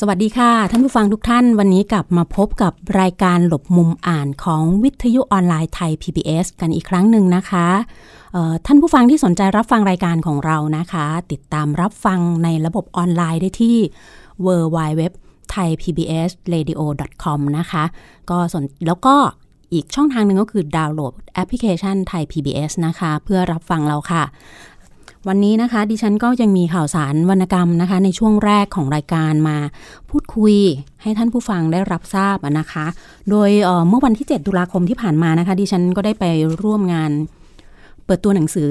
สวัสดีค่ะ ท่านผู้ฟังทุกท่านวันนี้กลับมาพบกับรายการหลบมุมอ่านของวิทยุออนไลน์ไทย PBS กันอีกครั้งหนึ่งนะคะท่านผู้ฟังที่สนใจรับฟังรายการของเรานะคะ ติดตามรับฟังในระบบออนไลน์ได้ที่ w w w t h a i PBS Radio com นะคะก็สนแล้วก็อีกช่องทางหนึ่งก็คือดาวน์โหลดแอปพลิเคชันไทย PBS นะคะ เพื่อรับฟังเราค่ะ วันนี้นะคะ ดิฉันก็ยังมีข่าวสารวรรณกรรมนะคะ ในช่วงแรกของรายการมาพูดคุยให้ท่านผู้ฟังได้รับทราบนะคะ โดยเมื่อวันที่ 7 ตุลาคมที่ผ่านมานะคะ ดิฉันก็ได้ไปร่วมงาน เปิดตัวหนังสือ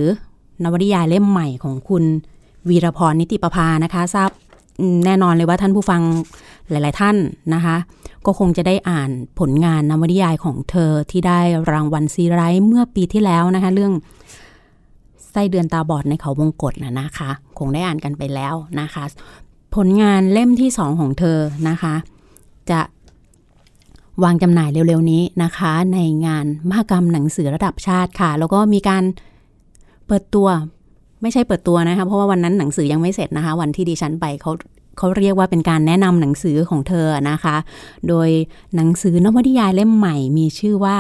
นวนิยายเล่มใหม่ของคุณ วีรพรนิติประภานะคะ ทราบแน่นอนเลยว่าท่านผู้ฟังหลาย ๆ ท่านนะคะ ก็คงจะได้อ่านผลงานนวนิยายของเธอที่ได้รางวัลซีไรต์เมื่อปีที่แล้วนะคะ เรื่อง ส้เดือนตาบอดในเขาวงกฏนะนะคะ คงได้อ่านกันไปแล้วนะคะ ผลงานเล่มที่สองของเธอนะคะ จะวางจำหน่ายเร็วๆนี้นะคะ ในงานมหกรรมหนังสือระดับชาติค่ะ แล้วก็มีการเปิดตัวไม่ใช่เปิดตัวนะคะ เพราะว่าวันนั้นหนังสือยังไม่เสร็จนะคะ วันที่ดิฉันไปเขาเขาเรียกว่าเป็นการแนะนำหนังสือของเธอนะคะ โดยหนังสือนวนิยายเล่มใหม่มีชื่อว่า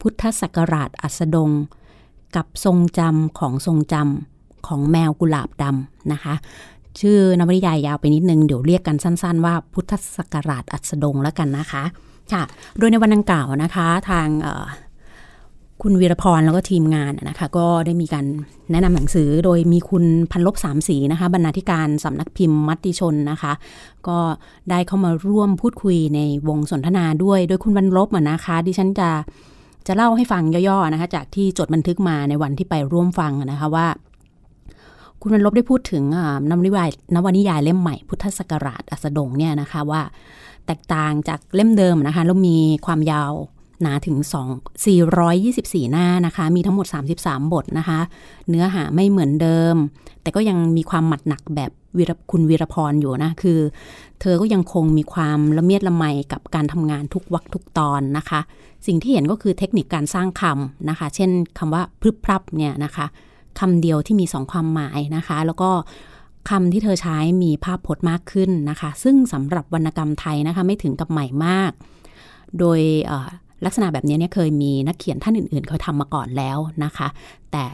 พุทธศักราชอัสดง กับทรงจำของทรงจำของแมวกุหลาบดำนะคะ ชื่อนวนิยายยาวไปนิดนึง เดี๋ยวเรียกกันสั้น ๆ ว่าพุทธศักราชอัสดงแล้วกันนะคะ ค่ะ โดยในวันดังกล่าวนะคะทางคุณวีรพรแล้วก็ทีมงานนะคะ ก็ได้มีการแนะนำหนังสือโดยมีคุณพันลบสามสีนะคะ บรรณาธิการสำนักพิมพ์มัตติชนนะคะ ก็ได้เข้ามาร่วมพูดคุยในวงสนทนาด้วย โดยคุณบรรลบนะคะ ดิฉันจะ จะเล่าให้ฟังย่อๆนะคะ จากที่จดบันทึกมาในวันที่ไปร่วมฟังนะคะว่า คุณบรรลบได้พูดถึงนวนิยายนวนิยายเล่มใหม่พุทธศักราชอัสดงเนี่ยนะคะว่า แตกต่างจากเล่มเดิมนะคะแล้วมีความยาว หนาถึง 2 424 หน้านะคะ มีทั้งหมด 33 บทนะคะ เนื้อหาไม่เหมือนเดิม แต่ก็ยังมีความหมัดหนักแบบวิรคุณวีรพรอยู่นะ คือ เธอก็ยังคงมีความละเมียดละไมกับการทำงานทุกวักทุกตอนนะคะ สิ่งที่เห็นก็คือเทคนิคการสร้างคำนะคะ เช่นคำว่าพรึบพรับเนี่ยนะคะคำเดียวที่มีสองความหมายนะคะ แล้วก็คำที่เธอใช้มีภาพพจน์มากขึ้นนะคะ ซึ่งสำหรับวรรณกรรมไทยนะคะ ไม่ถึงกับใหม่มาก โดย ลักษณะแบบนี้เนี่ยเคยมีนักเขียนท่านอื่นๆเขาทำมาก่อนแล้วนะคะ แต่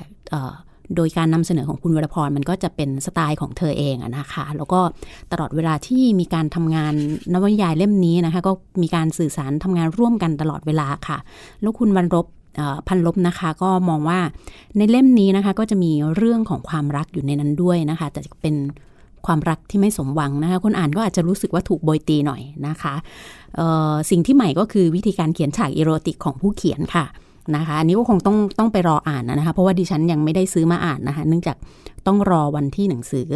โดยการนำเสนอของคุณวรพรมันก็จะเป็นสไตล์ของเธอเองนะคะ แล้วก็ตลอดเวลาที่มีการทำงานนวนิยายเล่มนี้นะคะ ก็มีการสื่อสารทำงานร่วมกันตลอดเวลาค่ะ แล้วคุณบรรบพันลบนะคะ ก็มองว่าในเล่มนี้นะคะก็จะมีเรื่องของความรักอยู่ในนั้นด้วยนะคะ แต่เป็น ความรักที่ไม่สมหวังนะคะคนอ่านก็อาจจะรู้สึกว่าถูกโบยตีหน่อยนะคะสิ่งที่ใหม่ก็คือวิธีการเขียนฉากอีโรติกของผู้เขียนค่ะนะคะอันนี้ก็คงต้องต้องไปรออ่านนะคะ เพราะว่าดิฉันยังไม่ได้ซื้อมาอ่านนะคะ เนื่องจากต้องรอวันที่หนังสือ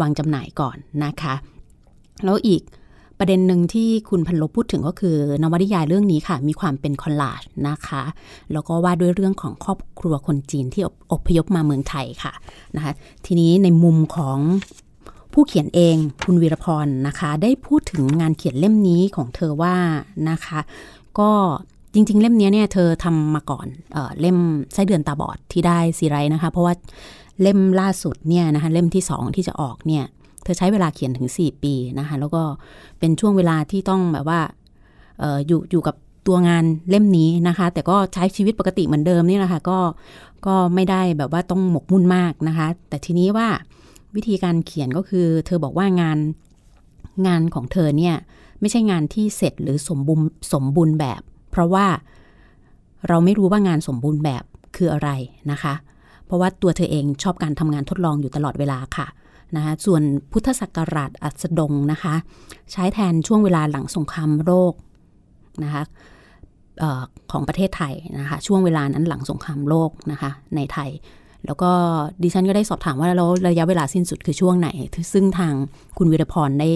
วางจำหน่ายก่อนนะคะ แล้วอีกประเด็นหนึ่งที่คุณพันลบพูดถึงก็คือนวนิยายเรื่องนี้ค่ะ มีความเป็นคอลลาจนะคะ แล้วก็ว่าด้วยเรื่องของครอบครัวคนจีนที่อพยพมาเมืองไทยค่ะนะคะ ทีนี้ในมุมของ ผู้เขียนเองคุณวีรพรนะคะ ได้พูดถึงงานเขียนเล่มนี้ของเธอว่านะคะ ก็จริง ๆ เล่มนี้เนี่ยเธอทำมาก่อนเออเล่มไส้เดือนตาบอดที่ได้ซีไรนะคะ เพราะว่าเล่มล่าสุดเนี่ยนะคะเล่มที่สองที่จะออกเนี่ยเธอใช้เวลาเขียนถึง 4 ปีนะคะ แล้วก็เป็นช่วงเวลาที่ต้องแบบว่าอออยู่อยู่กับตัวงานเล่มนี้นะคะ แต่ก็ใช้ชีวิตปกติเหมือนเดิมนี่แหละคะ่ะก็ก็ไม่ได้แบบว่าต้องหมกมุ่นมากนะคะ แต่ทีนี้ว่า วิธีการเขียนก็คือ เธอบอกว่างานงานของเธอเนี่ยไม่ใช่งานที่เสร็จหรือสมบูรณ์สมบูรณ์แบบ เพราะว่าเราไม่รู้ว่างานสมบูรณ์แบบคืออะไรนะคะ เพราะว่าตัวเธอเองชอบการทำงานทดลองอยู่ตลอดเวลาค่ะนะคะส่วนพุทธศักราชอัสดงนะคะ ใช้แทนช่วงเวลาหลังสงครามโรคนะคะออของประเทศไทยนะคะ ช่วงเวลานั้นหลังสงครามโลกนะคะ ในไทย แล้วก็ดิฉันก็ได้สอบถามว่าแล้วระยะเวลาสิ้นสุดคือช่วงไหน ซึ่งทางคุณวิรพรได้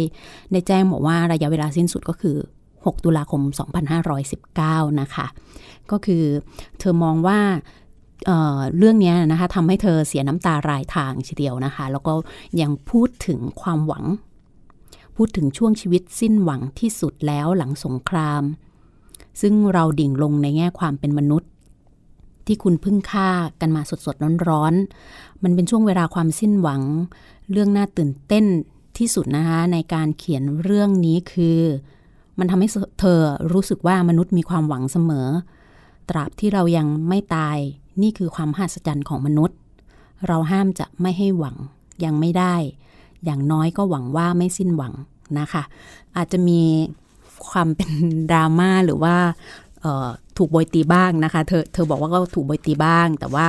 ได้แจ้งบอกว่าระยะเวลาสิ้นสุดก็คือ 6 ตุลาคม 2519 นะคะ ก็คือเธอมองว่าเเรื่องนี้นะคะทำให้เธอเสียน้ำตารายทางทีเดียวนะคะ แล้วก็ยังพูดถึงความหวัง พูดถึงช่วงชีวิตสิ้นหวังที่สุดแล้วหลังสงคราม ซึ่งเราดิ่งลงในแง่ความเป็นมนุษย์ ที่คุณพึ่งฆ่ากันมาสดๆร้อนๆ มันเป็นช่วงเวลาความสิ้นหวัง เรื่องน่าตื่นเต้นที่สุดนะคะในการเขียนเรื่องนี้คือ มันทำให้เธอรู้สึกว่ามนุษย์มีความหวังเสมอ ตราบที่เรายังไม่ตายนี่คือความหัศจรรย์ของมนุษย์ เราห้ามจะไม่ให้หวังยังไม่ได้ อย่างน้อยก็หวังว่าไม่สิ้นหวังนะคะ อาจจะมีความเป็นดราม่าหรือว่า ถูกบอยตีบ้างนะคะ เธอเธอบอกว่าก็ถูกบอยตีบ้าง แต่ว่า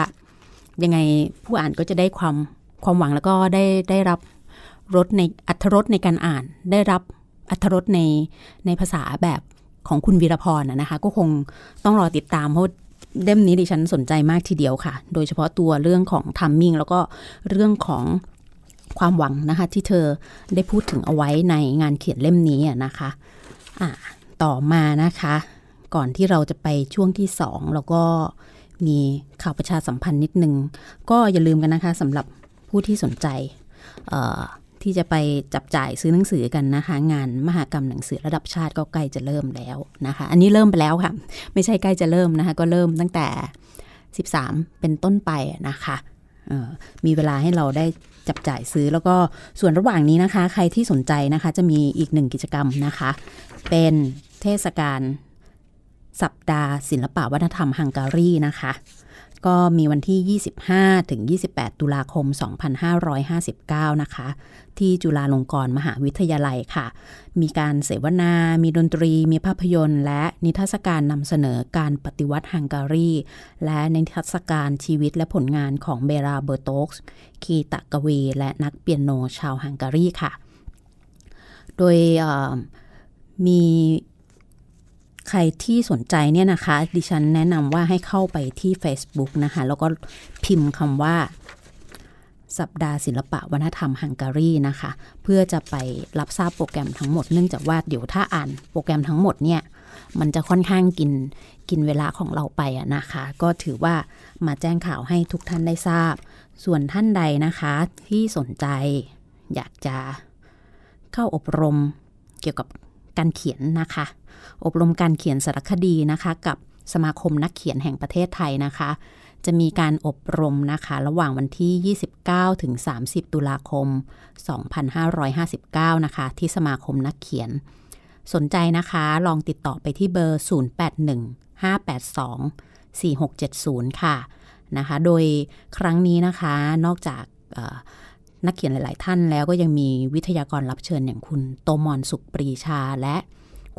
ยังไงผู้อ่านก็จะได้ความความหวังแล้วก็ได้ได้รับรสในอัธรสในการอ่าน ได้รับอัธรสในในภาษาแบบของคุณวีรพรนะคะ ก็คงต้องรอติดตามเพราะเล่มนี้ดิฉันสนใจมากทีเดียวค่ะ โดยเฉพาะตัวเรื่องของทัมมิ่งแล้วก็เรื่องของความหวังนะคะ ที่เธอได้พูดถึงเอาไว้ในงานเขียนเล่มนี้นะคะอะต่อมานะคะ ก่อนที่เราจะไปช่วงที่สองแล้วก็มีข่าวประชาสัมพันธ์นิดนึง ก็อย่าลืมกันนะคะสำหรับผู้ที่สนใจที่จะไปจับจ่ายซื้อหนังสือกันนะคะ งานมหากรรมหนังสือระดับชาติก็ใกล้จะเริ่มแล้วนะคะ อันนี้เริ่มไปแล้วค่ะ ไม่ใช่ใกล้จะเริ่มนะคะ ก็เริ่มตั้งแต่ 13 เป็นต้นไปนะคะมีเวลาให้เราได้จับจ่ายซื้อแล้วก็ส่วนระหว่างนี้นะคะ ใครที่สนใจนะคะจะมีอีกหนึ่งกิจกรรมนะคะ เป็นเทศกาล สัปดาห์ศิลปวัฒนธรรมฮังการีนะคะ ก็มีวันที่ 25 ถึง 28 ตุลาคม 2559 นะคะ ที่จุฬาลงกรณ์มหาวิทยาลัยค่ะ มีการเสวนา มีดนตรี มีภาพยนตร์ และนิทรรศการนำเสนอการปฏิวัติฮังการี และนิทรรศการชีวิตและผลงานของเบราเบอร์โตกส์คีตะกวี และนักเปียโนชาวฮังการีค่ะ โดยมี ใครที่สนใจเนี่ยนะคะ ดิฉันแนะนำว่าให้เข้าไปที่ Facebook นะคะ แล้วก็พิมพ์คำว่า สัปดาห์ศิลปะวัฒนธรรมฮังการีนะคะ เพื่อจะไปรับทราบโปรแกรมทั้งหมดเนื่องจากว่าเดี๋ยวถ้าอ่านโปรแกรมทั้งหมดเนี่ยมันจะค่อนข้างกินกินเวลาของเราไปอะนะคะ ก็ถือว่ามาแจ้งข่าวให้ทุกท่านได้ทราบ ส่วนท่านใดนะคะที่สนใจอยากจะเข้าอบรมเกี่ยวกับการเขียนนะคะ อบรมการเขียนสารคดีนะคะ กับสมาคมนักเขียนแห่งประเทศไทยนะคะ จะมีการอบรมนะคะ ระหว่างวันที่ 29 ถึง 30 ตุลาคม 2559 นะคะ ที่สมาคมนักเขียน สนใจนะคะลองติดต่อไปที่เบอร์ 081 582 4670 ค่ะนะคะ โดยครั้งนี้นะคะนอกจากนักเขียนหลาย ๆ ท่านแล้วก็ยังมีวิทยากรรับเชิญอย่างคุณโตมอนสุขปรีชาและ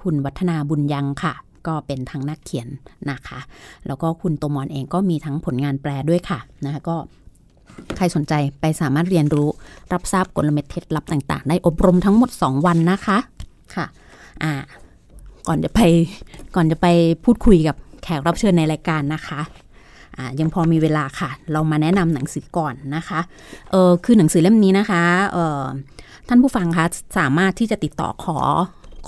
คุณวัฒนาบุญยังค่ะ ก็เป็นทั้งนักเขียนนะคะ แล้วก็คุณโตมอนเองก็มีทั้งผลงานแปลด้วยค่ะนะคะก็ใครสนใจไปสามารถเรียนรู้รับทราบกลเม็ดเท็ดลับต่างๆ ได้อบรมทั้งหมด 2 วันนะคะค่ะอ่าก่อนจะไปก่อนจะไปพูดคุยกับแขกรับเชิญในรายการนะคะยังพอมีเวลาค่ะ เรามาแนะนำหนังสือก่อนนะคะเออคือหนังสือเล่มนี้นะคะเออท่านผู้ฟังคะสามารถที่จะติดต่อขอ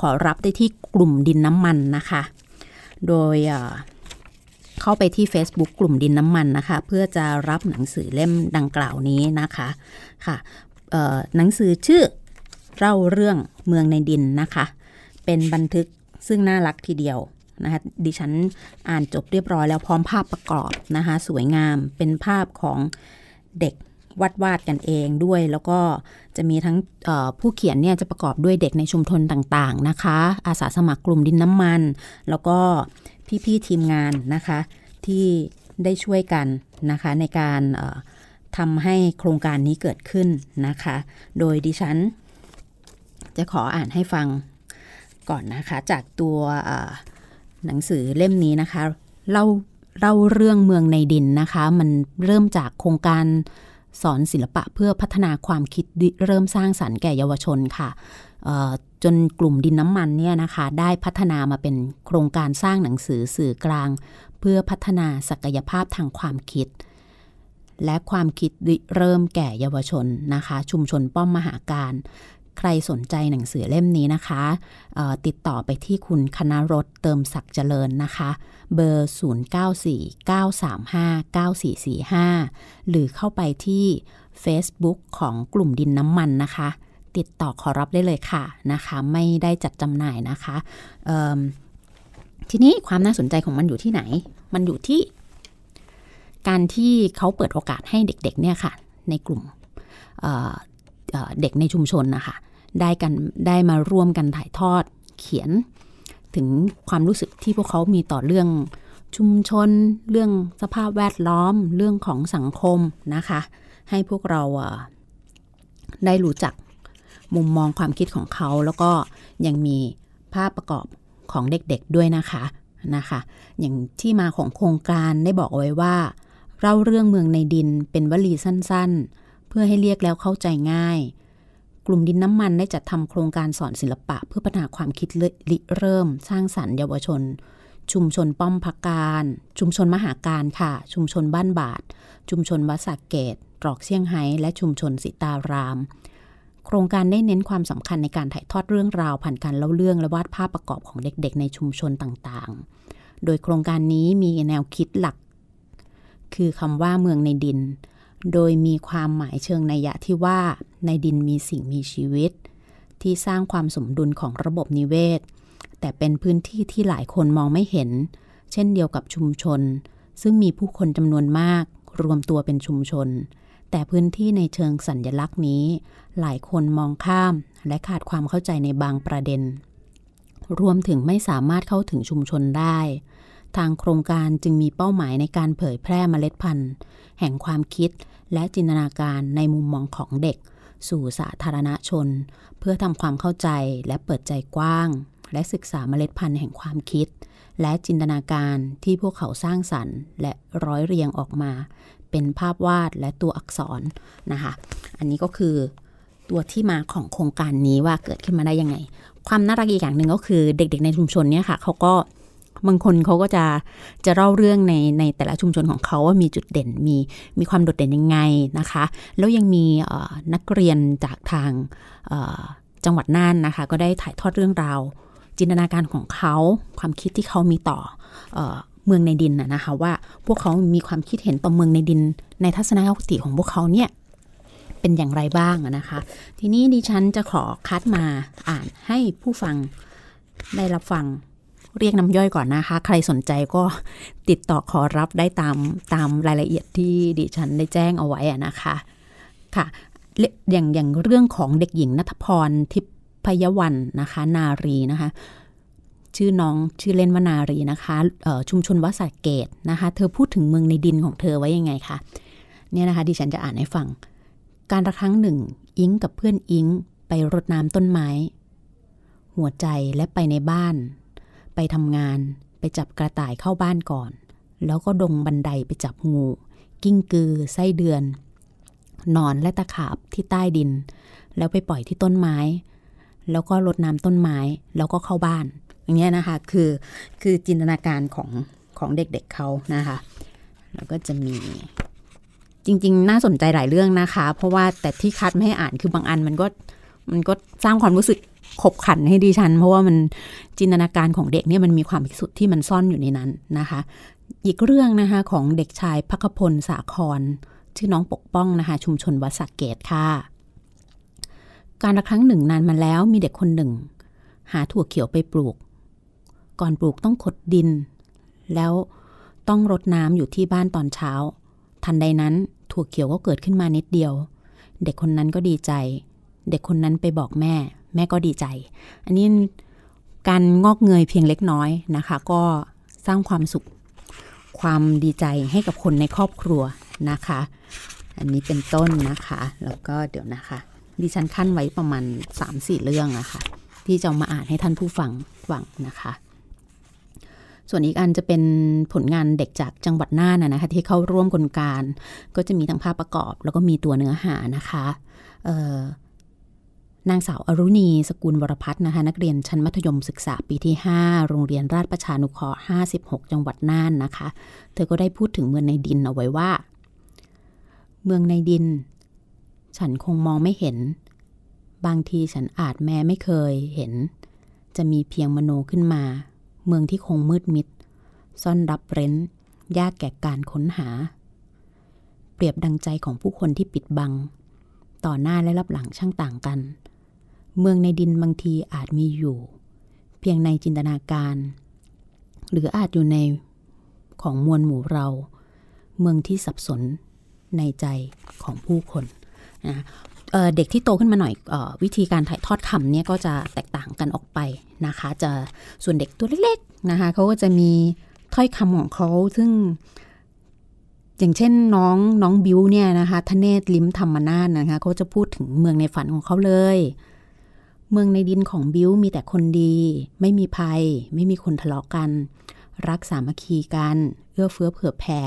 ขอรับได้ที่กลุ่มดินน้ำมันนะคะ โดยเข้าไปที่ Facebook กลุ่มดินน้ำมันนะคะ เพื่อจะรับหนังสือเล่มดังกล่าวนี้นะคะค่ะหนังสือชื่อเล่าเรื่องเมืองในดินนะคะ เป็นบันทึกซึ่งน่ารักทีเดียวนะคะดิฉันอ่านจบเรียบร้อยแล้วพร้อมภาพประกอบนะคะ สวยงามเป็นภาพของเด็ก วาดวาดกันเองด้วย แล้วก็จะมีทั้งผู้เขียนเนี่ยจะประกอบด้วยเด็กในชุมชนต่างๆนะคะ อาสาสมัครกลุ่มดินน้ำมัน แล้วก็พี่ๆทีมงานนะคะ ที่ได้ช่วยกันนะคะในการทำให้โครงการนี้เกิดขึ้นนะคะ โดยดิฉัน จะขออ่านให้ฟังก่อนนะคะ จากตัวหนังสือเล่มนี้นะคะเล่าเล่าเรื่องเมืองในดินนะคะ มันเริ่มจากโครงการ สอนศิลปะเพื่อพัฒนาความคิดเริ่มสร้างสารรค์แก่เยาวชนค่ะจนกลุ่มดินน้ำมันเนี่ยนะคะได้พัฒนามาเป็นโครงการสร้างหนังสือสื่อกลาง เพื่อพัฒนาศักยภาพทางความคิด และความคิดเริ่มแก่เยาวชนนะคะ ชุมชนป้อมมหาการ ใครสนใจหนังสือเล่มนี้นะคะติดต่อไปที่คุณคณรถเติมศักดิ์เจริญนะคะ เบอร์ 0949359445 หรือเข้าไปที่ Facebook ของกลุ่มดินน้ำมันนะคะ ติดต่อขอรับได้เลยค่ะนะคะ ไม่ได้จัดจำหน่ายนะคะทีนี้ความน่าสนใจของมันอยู่ที่ไหน มันอยู่ที่ การที่เขาเปิดโอกาสให้เด็กๆเนี่ยค่ะ ในกลุ่มเด็กในชุมชนนะคะ ได้กันได้มาร่วมกันถ่ายทอดเขียน ถึงความรู้สึกที่พวกเขามีต่อเรื่องชุมชน เรื่องสภาพแวดล้อม เรื่องของสังคมนะคะ ให้พวกเราได้รู้จักมุมมองความคิดของเขา แล้วก็ยังมีภาพประกอบของเด็กๆด้วยนะคะนะคะ อย่างที่มาของโครงการได้บอกเอาไว้ว่าเล่าเรื่องเมืองในดินเป็นวลีสั้นๆ เพื่อให้เรียกแล้วเข้าใจง่าย กลุ่มดินน้ำมันได้จัดทำโครงการสอนศิลปะ เพื่อพัฒนาความคิดริเริ่ม สร้างสรรค์เยาวชน ชุมชนป้อมพักการ ชุมชนมหาการค่ะ ชุมชนบ้านบาทชุมชนวัดสักเกตตรอกเซี่ยงไฮ้และชุมชนสิตาราม โครงการได้เน้นความสำคัญในการถ่ายทอดเรื่องราวผ่านการเล่าเรื่องและวาดภาพประกอบของเด็กๆ ในชุมชนต่างๆ โดยโครงการนี้มีแนวคิดหลัก คือคำว่าเมืองในดิน โดยมีความหมายเชิงนัยยะที่ว่าในดินมีสิ่งมีชีวิต ที่สร้างความสมดุลของระบบนิเวศ แต่เป็นพื้นที่ที่หลายคนมองไม่เห็น เช่นเดียวกับชุมชน ซึ่งมีผู้คนจำนวนมาก รวมตัวเป็นชุมชน แต่พื้นที่ในเชิงสัญญลักษณ์นี้ หลายคนมองข้ามและขาดความเข้าใจในบางประเด็น รวมถึงไม่สามารถเข้าถึงชุมชนได้ ทางโครงการจึงมีเป้าหมายในการเผยแพร่เมล็ดพันธุ์ แห่งความคิดและจินตนาการในมุมมองของเด็ก สู่สาธารณชน เพื่อทำความเข้าใจและเปิดใจกว้าง และศึกษาเมล็ดพันธุ์แห่งความคิด และจินตนาการที่พวกเขาสร้างสรรค์ และร้อยเรียงออกมา เป็นภาพวาดและตัวอักษรนะคะอันนี้ก็คือตัวที่มาของโครงการนี้ว่าเกิดขึ้นมาได้ยังไง ความน่ารักอีกอย่างหนึ่งก็คือเด็กๆในชุมชนเนี่ยค่ะเขาก็ บางคนเขาก็จะจะเล่าเรื่องในในแต่ละชุมชนของเขาว่ามีจุดเด่นมีมีความโดดเด่นยังไงนะคะ แล้วยังมีนักเรียนจากทางจังหวัดน่านนะคะ ก็ได้ถ่ายทอดเรื่องราว จินตนาการของเขาความคิดที่เขามีต่อเมืองในดินนะคะว่าพวกเขามีความคิดเห็นต่อเมืองในดิน ในทัศนคติของพวกเขาเนี่ยเป็นอย่างไรบ้างนะคะ ทีนี้ดิฉันจะขอคัดมาอ่านให้ผู้ฟังได้รับฟัง เรียกน้ำย่อยก่อนนะคะ ใครสนใจก็ติดต่อขอรับได้ตามตามรายละเอียดที่ดิฉันได้แจ้งเอาไว้นะคะค่ะอย่างอย่างเรื่องของเด็กหญิงนัทพรทิพยวันนะคะ นารีนะคะชื่อน้องชื่อเล่นว่านารีนะคะชุมชนวัดสเกตนะคะ เธอพูดถึงเมืองในดินของเธอไว้ยังไงคะเนี่ยนะคะดิฉันจะอ่านให้ฟัง การละครั้งหนึ่ง อิงกับเพื่อนอิงไปรดน้ำต้นไม้ หัวใจและไปในบ้าน ไปทำงาน ไปจับกระต่ายเข้าบ้านก่อน แล้วก็ดงบันไดไปจับงู กิ้งกือ ไส้เดือน นอนและตะขาบที่ใต้ดิน แล้วไปปล่อยที่ต้นไม้ แล้วก็รดน้ำต้นไม้ แล้วก็เข้าบ้าน อย่างเงี้ยนะคะ คือคือจินตนาการของของเด็กๆเเขานะคะ แล้วก็จะมีจริง ๆ น่าสนใจหลายเรื่องนะคะ เพราะว่าแต่ที่คัดไม่ให้อ่านคือบางอันมันก็มันก็สร้างความรู้สึก ขบขันให้ดิฉัน เพราะว่ามันจินตนาการของเด็กเนี่ยมันมีความพิสุทธิ์ที่มันซ่อนอยู่ในนั้นนะคะ อีกเรื่องนะคะของเด็กชายพักพลสาคร ชื่อน้องปกป้องนะคะ ชุมชนวัดสักเกตค่ะ การละครั้งหนึ่งนานมาแล้วมีเด็กคนหนึ่ง หาถั่วเขียวไปปลูก ก่อนปลูกต้องขดดิน แล้วต้องรดน้ำอยู่ที่บ้านตอนเช้า ทันใดนั้นถั่วเขียวก็เกิดขึ้นมานิดเดียว เด็กคนนั้นก็ดีใจ เด็กคนนั้นไปบอกแม่ แม่ก็ดีใจ อันนี้การงอกเงยเพียงเล็กน้อยนะคะ ก็สร้างความสุขความดีใจให้กับคนในครอบครัวนะคะ อันนี้เป็นต้นนะคะ แล้วก็เดี๋ยวนะคะ ดิฉันขั้นไว้ประมาณ 3-4 เรื่องอะคะที่จะมาอ่านให้ท่านผู้ฟังฟังนะคะ ส่วนอีกอันจะเป็นผลงานเด็กจากจังหวัดน่านนะคะ ที่เข้าร่วมกลการ ก็จะมีทั้งภาพประกอบ แล้วก็มีตัวเนื้อหานะคะ เอ,อ นางสาวอรุณี สกุลวรพัฒน์นะคะนักเรียนชั้นมัธยมศึกษาปีที่ 5 โรงเรียนราชประชานุเคราะห์56 จังหวัดน่านนะคะ เธอก็ได้พูดถึงเมืองในดินเอาไว้ว่า เมืองในดิน ฉันคงมองไม่เห็น บางทีฉันอาจแม้ไม่เคยเห็น จะมีเพียงมโนขึ้นมา เมืองที่คงมืดมิด ซ่อนรับเร้น ยากแก่การค้นหา เปรียบดังใจของผู้คนที่ปิดบัง ต่อหน้าและรับหลังช่างต่างกัน เมืองในดินบางทีอาจมีอยู่ เพียงในจินตนาการ หรืออาจอยู่ในของมวลหมู่เรา เมืองที่สับสนในใจของผู้คนนะเด็กที่โตขึ้นมาหน่อยอวิธีการถ่ายทอดคำเนี่ยก็จะแตกต่างกันออกไปนะคะ จะส่วนเด็กตัวเล็กๆนะคะเขาก็จะมีถ้อยคำของเขาซึ่ง อย่างเช่นน้องน้องบิวเนี่ยนะคะทเนศลิมธรรมนาศนะคะเขาจะพูดถึงเมืองในฝันของเขาเลย เมืองในดินของบิวมีแต่คนดี ไม่มีภัย ไม่มีคนทะเลาะกัน รักสามัคคีกัน เอื้อเฟื้อเผื่อแผ่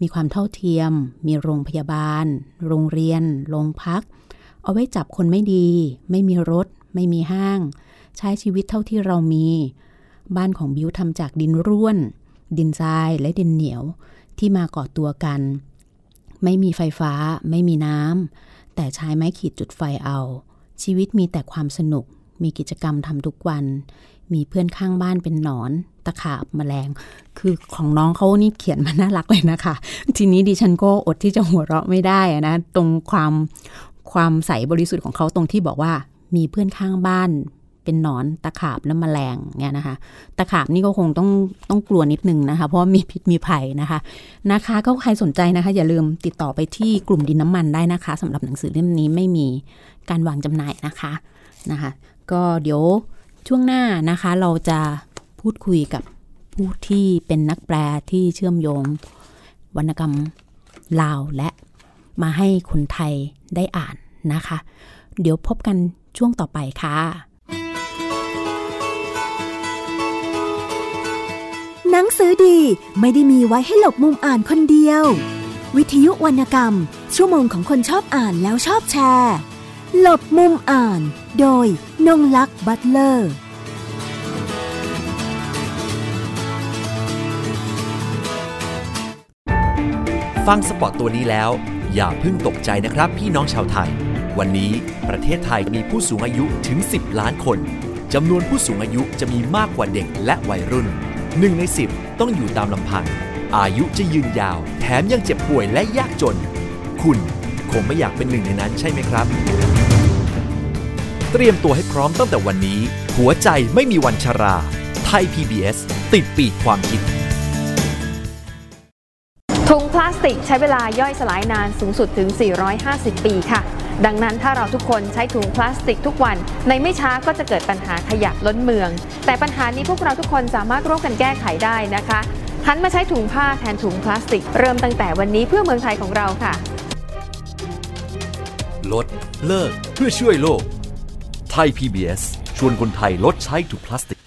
มีความเท่าเทียม มีโรงพยาบาล โรงเรียน โรงพัก เอาไว้จับคนไม่ดี ไม่มีรถ ไม่มีห้าง ใช้ชีวิตเท่าที่เรามี บ้านของบิวทำจากดินร่วน ดินทรายและดินเหนียวที่มาก่อตัวกัน ไม่มีไฟฟ้า ไม่มีน้ำแต่ใช้ไม้ขีดจุดไฟเอา ชีวิตมีแต่ความสนุก มีกิจกรรมทำทุกวัน มีเพื่อนข้างบ้านเป็นหนอน ตะขาบมแมลง คือของน้องเขานี่เขียนมาน่ารักเลยนะคะ ทีนี้ดิฉันก็อดที่จะหัวเราะไม่ได้นะตรงความความใสบริสุทธิ์ของเขาตรงที่บอกว่า มีเพื่อนข้างบ้านเป็นหนอนตะขาบและมแมลงเนี่ยนะคะ ตะขาบนี่ก็คงต้องต้องกลัวนิดนึงนะคะ เพราะมีพิษมีภัยนะคะนะคะก็ใครสนใจนะคะ อย่าลืมติดต่อไปที่กลุ่มดินน้ำมันได้นะคะสำหรับหนังสือเล่มนี้ไม่มี การวางจำหน่ายนะคะนะคะ ก็เดี๋ยวช่วงหน้านะคะเราจะพูดคุยกับผู้ที่เป็นนักแปลที่เชื่อมโยง วรรณกรรมลาวและมาให้คนไทยได้อ่านนะคะ เดี๋ยวพบกันช่วงต่อไปค่ะ หนังสือดีไม่ได้มีไว้ให้หลบมุมอ่านคนเดียว วิทยุวรรณกรรม ชั่วโมงของคนชอบอ่านแล้วชอบแชร์ หลบมุมอ่าน โดยนงลักษ์บัตเลอร์ ฟังสปอตตัวนี้แล้ว อย่าเพิ่งตกใจนะครับพี่น้องชาวไทย วันนี้ประเทศไทยมีผู้สูงอายุถึง 10 ล้านคนจำนวนผู้สูงอายุจะมีมากกว่าเด็กและวัยรุ่นหนึ่งใน 10 ต้องอยู่ตามลำพัง อายุจะยืนยาว แถมยังเจ็บป่วยและยากจน คุณ คงไม่อยากเป็นหนึ่งในนั้นใช่ไหมครับ เตรียมตัวให้พร้อมตั้งแต่วันนี้ หัวใจไม่มีวันชรา ไทย PBS ติดปีกความคิดถุงพลาสติกใช้เวลาย่อยสลายนานสูงสุดถึง 450 ปีค่ะ ดังนั้นถ้าเราทุกคนใช้ถุงพลาสติกทุกวัน ในไม่ช้าก็จะเกิดปัญหาขยะล้นเมือง แต่ปัญหานี้พวกเราทุกคนสามารถร่วมกันแก้ไขได้นะคะหันมาใช้ถุงผ้าแทนถุงพลาสติก เริ่มตั้งแต่วันนี้เพื่อเมืองไทยของเราค่ะ ลด เลิกเพื่อช่วยโลก ไทย PBS ชวนคนไทยลดใช้ถุงพลาสติก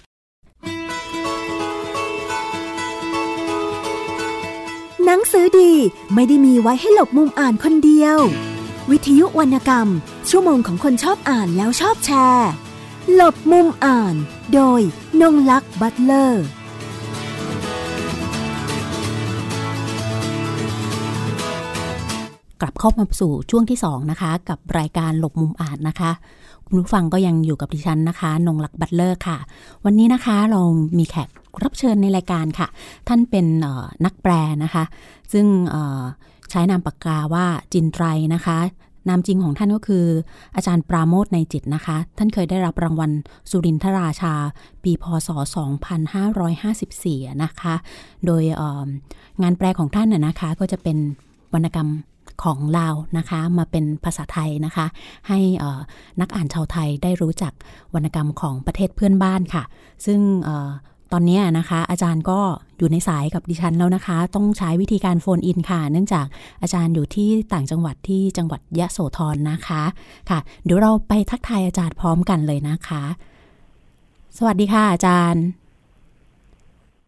หนังสือดีไม่ได้มีไว้ให้หลบมุมอ่านคนเดียว วิทยุวรรณกรรม ชั่วโมงของคนชอบอ่านแล้วชอบแชร์ หลบมุมอ่าน โดยนงลักษ์บัตเลอร์ กลับเข้ามาสู่ช่วงที่ 2 นะคะ กับรายการหลบมุมอ่านนะคะ คุณผู้ฟังก็ยังอยู่กับดิฉันนะคะ นงลักษ์บัตเลอร์ค่ะ วันนี้นะคะเรามีแขกรับเชิญในรายการค่ะ ท่านเป็นนักแปลนะคะ ซึ่งใช้นามปากกาว่าจินไตรนะคะนามจริงของท่านก็คือ อาจารย์ปราโมทในจิตนะคะ ท่านเคยได้รับรางวัลสุรินทราชา ปีพศ 2554 นะคะ โดยงานแปลของท่านน่ะนะคะ ก็จะเป็นวรรณกรรม ของลาวนะคะ มาเป็นภาษาไทยนะคะ ให้นักอ่านชาวไทยได้รู้จักวรรณกรรมของประเทศเพื่อนบ้านค่ะ ซึ่งตอนนี้นะคะอาจารย์ก็อยู่ในสายกับดิฉันแล้วนะคะ ต้องใช้วิธีการโฟนอินค่ะ เนื่องจากอาจารย์อยู่ที่ต่างจังหวัดที่จังหวัดยะโสธรนะคะค่ะ เดี๋ยวเราไปทักทายอาจารย์พร้อมกันเลยนะคะ สวัสดีค่ะอาจารย์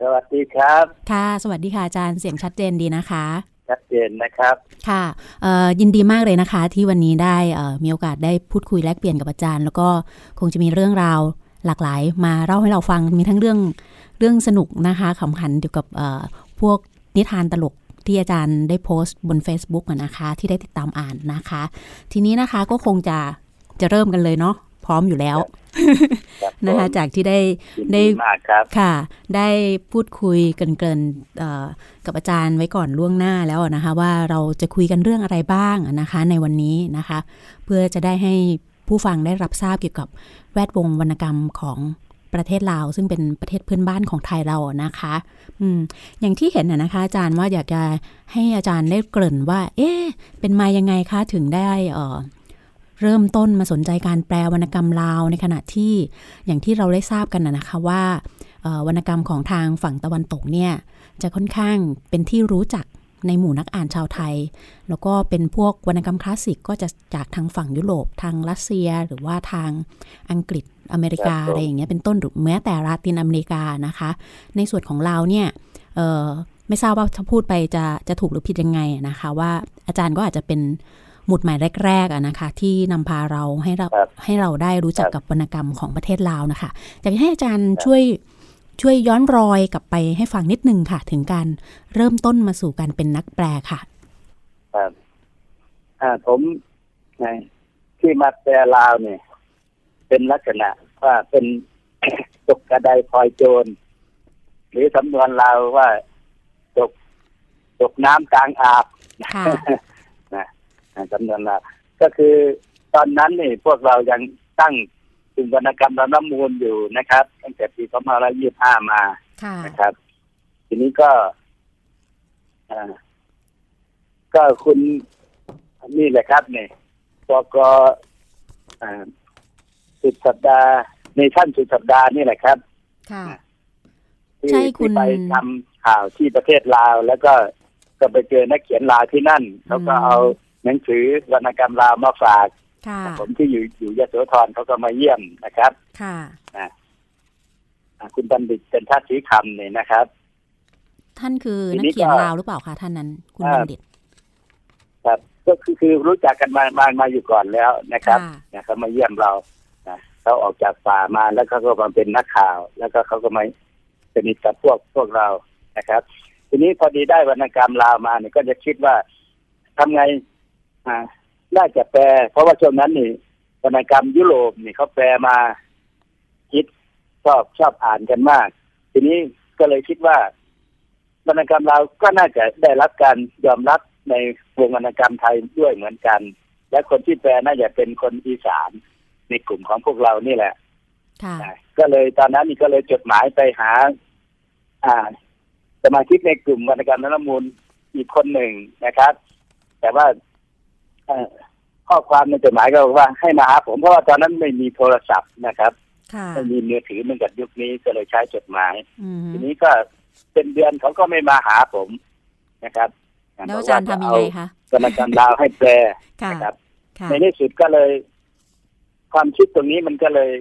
สวัสดีครับ ค่ะ สวัสดีค่ะอาจารย์เสียงชัดเจนดีนะคะ ชัดเจนนะครับ ค่ะยินดีมากเลยนะคะ ที่วันนี้ได้มีโอกาสได้พูดคุยแลกเปลี่ยนกับอาจารย์ แล้วก็คงจะมีเรื่องราวหลากหลาย มาเล่าให้เราฟังมีทั้งเรื่องเรื่องสนุกนะคะขำขันเกี่ยวกับพวกนิทานตลกที่อาจารย์ได้โพสต์บน Facebook นะคะ ที่ได้ติดตามอ่านนะคะ ทีนี้นะคะก็คงจะจะเริ่มกันเลยเนาะ พร้อมอยู่แล้วครับนะคะผมจากที่ได้ยินได้มากครับค่ะ ได้พูดคุยเกรินๆเอ่อกับอาจารย์ไว้ก่อนล่วงหน้าแล้วนะคะ ว่าเราจะคุยกันเรื่องอะไรบ้างนะคะ ในวันนี้นะคะ เพื่อจะได้ให้ผู้ฟังได้รับทราบเกี่ยวกับแวดวงวรรณกรรมของประเทศลาว ซึ่งเป็นประเทศเพื่อนบ้านของไทยเรานะคะ อืม อย่างที่เห็นน่ะนะคะ อาจารย์ว่าอยากจะให้อาจารย์ได้เกริ่นว่า เอ๊ะเป็นมายังไงคะถึงได้เอ่อ เริ่มต้นมาสนใจการแปลวรรณกรรมลาวในขณะที่อย่างที่เราได้ทราบกันนะนะคะว่าเอ่อวรรณกรรมของทางฝั่งตะวันตกเนี่ยจะค่อนข้างเป็นที่รู้จักในหมู่นักอ่านชาวไทย แล้วก็เป็นพวกวรรณกรรมคลาสสิกก็จะจากทางฝั่งยุโรปทางรัสเซีย หรือว่าทางอังกฤษอเมริกาครับผมอะไรอย่างเงี้ยเป็นต้นหรือแม้แต่ลาตินอเมริกานะคะ ในส่วนของเราเนี่ยเอ่อไม่ทราบว่าถ้าพูดไปจะจะถูกหรือผิดยังไงอะนะคะ ว่าอาจารย์ก็อาจจะเป็น หมุดหมายแรกๆอะนะคะ ที่นำพาเราให้เราครับให้เราได้รู้จักครับกับวรรณกรรมของประเทศลาวนะคะอยากให้อาจารย์ช่วยช่วยย้อนรอยกลับไปให้ฟังนิดนึงค่ะ ถึงการเริ่มต้นมาสู่การเป็นนักแปลค่ะครับอ่าผมนะที่มาแปลลาวเนี่ย เป็นลักษณะว่าเป็นตกกระไดพลอยโจร หรือสำนวนลาวว่าตกตกน้ำกลางอาบ ค่ะนะอ่าสำนวนลาวก็คือตอนนั้นนี่พวกเรายังตั้งกลุ่มวรรณกรรมระน้ำมูลอยู่นะครับ ตั้งแต่ปี2525มาค่ะนะครับ ทีนี้ก็อ่าก็คุณนี่แหละครับเนี่ยปกอ่าสุดสัปดาห์ในชั้นสุดสัปดาห์นี่แหละครับค่ะที่ใช่คุณที่ไปทำข่าวที่ประเทศลาว แล้วก็ก็ไปเจอนักเขียนลาวที่นั่นเขาก็เอา หนังสือวรรณกรรมลาวมาฝากค่ะผมที่อยู่อยู่ยโสธรเขาก็มาเยี่ยมนะครับ ค่ะอ่าคุณบัณฑิตเป็นทัศสีคำเนี่ยนะครับ ท่านคือทีนักนี้เขียนก็ลาวหรือเปล่าคะท่านนั้น คุณอ่าบัณฑิต ครับ ก็คือคือรู้จักกันมามามาอยู่ก่อนแล้วนะครับค่ะนะเขามาเยี่ยมเรานะเขาออกจากป่ามาแล้วเขาก็มาเป็นนักข่าว แล้วก็เขาก็มาสนิทกับพวกพวกเรานะครับ ทีนี้พอดีได้วรรณกรรมลาวมาเนี่ยก็จะคิดว่าทำไงอ่า น่าจะแปล เพราะว่าช่วงนั้นนี่วรรณกรรมยุโรปนี่เขาแปลมาคิดชอบชอบอ่านกันมาก ทีนี้ก็เลยคิดว่าวรรณกรรมเราวก็น่าจะได้รับการยอมรับในวงวรรณกรรมไทยด้วยเหมือนกัน และคนที่แปลน่าจะเป็นคนอีสานในกลุ่มของพวกเรานี่แหละค่ะก็เลยตอนนั้นนี่ก็เลยจดหมายไปหา อ่าสมาชิกในกลุ่มวรรณกรรมนรมูลอีกคนหนึ่งนะครับ แต่ว่าเอ่อ ข้อความในจดหมายก็บอกว่าให้มาหาผมเพราะว่าตอนนั้นไม่มีโทรศัพท์นะครับค่ะไม่มีมือถือเหมือนกับยุคนี้ก็เลยใช้จดหมายอืมทีนี้ก็เป็นเดือนเขาก็ไม่มาหาผมนะครับแล้วอาจารย์ทำยังไงคะวรรณกรรมลาวให้แปลค่ะนะครับค่ะในที่สุดก็เลย ความคิดตรงนี้มันก็เลย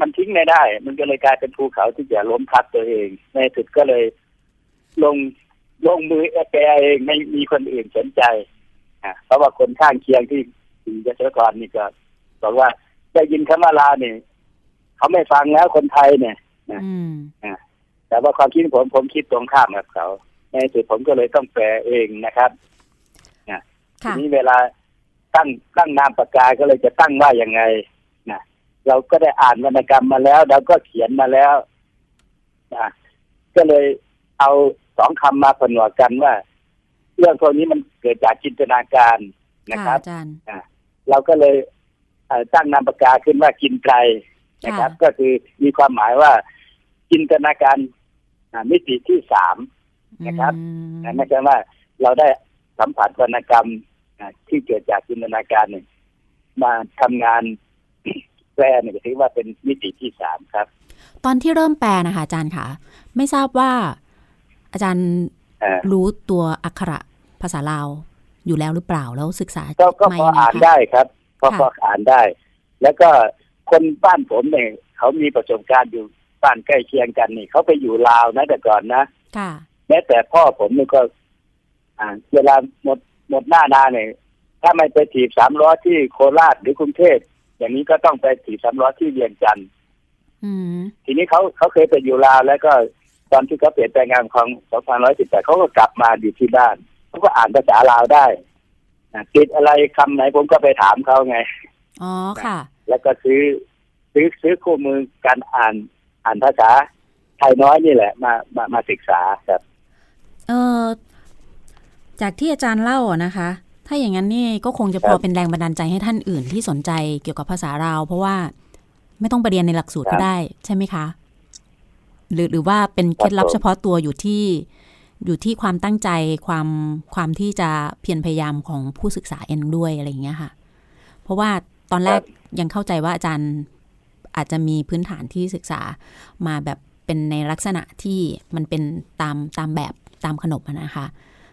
มันทิ้งไม่ได้ มันก็เลยกลายเป็นภูเขาที่จะล้มพับตัวเอง ในที่สุดก็เลยลงลงมือแปลเองไม่มีคนอื่นสนใจ อะเพราะว่าคนข้างเคียงที่ที่ยโสธรนี่ก็บอกว่าได้ยินคำว่าลาวนี่เขาไม่ฟังแล้วคนไทยเนี่ยอืมแต่ว่าความคิดผมผมคิดตรงข้ามกับเขาในที่สุดผมก็เลยต้องแปลเองนะครับทีค่ะนี้เวลาตั้งตั้งนามปากกาก็เลยจะตั้งว่ายังไงนะเราก็ได้อ่านวรรณกรรมมาแล้วเราก็เขียนมาแล้วนะก็เลยเอาสองคำมาผนวกกันว่า เรื่องพวกนี้มันเกิดจากจินตนาการนะครับอาจารย์เราก็เลยเอ่อตั้งนามปากกาขึ้นว่ากินไกลนะครับค่ะก็คือมีความหมายว่าจินตนาการอ่ามิติที่สามนะครับอืมนะไม่ใช่ว่าเราได้สัมผัสวรรณกรรมอ่าที่เกิดจากจินตนาการเนี่ยมาทำงานแปลเนี่ยก็ถือว่าเป็นมิติที่สามครับ ตอนที่เริ่มแปลนะคะอาจารย์ค่ะ ไม่ทราบว่าอาจารย์เอ่อ รู้ตัวอักขระภาษาลาวอยู่แล้วหรือเปล่าแล้วศึกษาก็ก็มาพอยังไงอ่านคะได้ครับก็ค่ะพออ่านได้ แล้วก็คนบ้านผมเนี่ยเขามีประสบการณ์อยู่บ้านใกล้เคียงกันนี่เขาไปอยู่ลาวนะแต่ก่อนนะค่ะแม้แต่พ่อผมนี่ก็ อ่าเวลาหมดหมดหน้านาเนี่ยถ้าไม่ไปถีบสามล้อที่โคราชหรือกรุงเทพอย่างนี้ก็ต้องไปถีบสามล้อที่เวียงจันทร์อืมทีนี้เขาเขาเคยไปอยู่ลาวแล้วก็ ตอนที่เขาเปลี่ยนแปลงงานของ2518เขาก็กลับมาอยู่ที่บ้านเขาก็อ่านภาษาลาวได้อะติดอะไรคำไหนผมก็ไปถามเขาไง อ๋อค่ะ แล้วก็ซื้อซื้อซื้อคู่มือการอ่านอ่านภาษาไทยน้อยนี่แหละ มามามาศึกษาครับ เออจากที่อาจารย์เล่าอะนะคะ ถ้าอย่างนั้นนี่ก็คงจะพอครับเป็นแรงบันดาลใจให้ท่านอื่นที่สนใจเกี่ยวกับภาษาเราวเพราะว่าไม่ต้องไปเรียนในหลักสูตรครัก็บได้ใช่ไหมคะ หรือหรือว่าเป็นเคล็ดลับผมเฉพาะตัวอยู่ที่อยู่ที่ความตั้งใจความความที่จะเพียรพยายามของผู้ศึกษาเองด้วยอะไรอย่างเงี้ยค่ะ เพราะว่าตอนแรกยังเข้าใจว่าอาจารย์อาจจะมีพื้นฐานที่ศึกษามาแบบเป็นในลักษณะที่มันเป็นตามตามแบบตามขนบอะนะคะ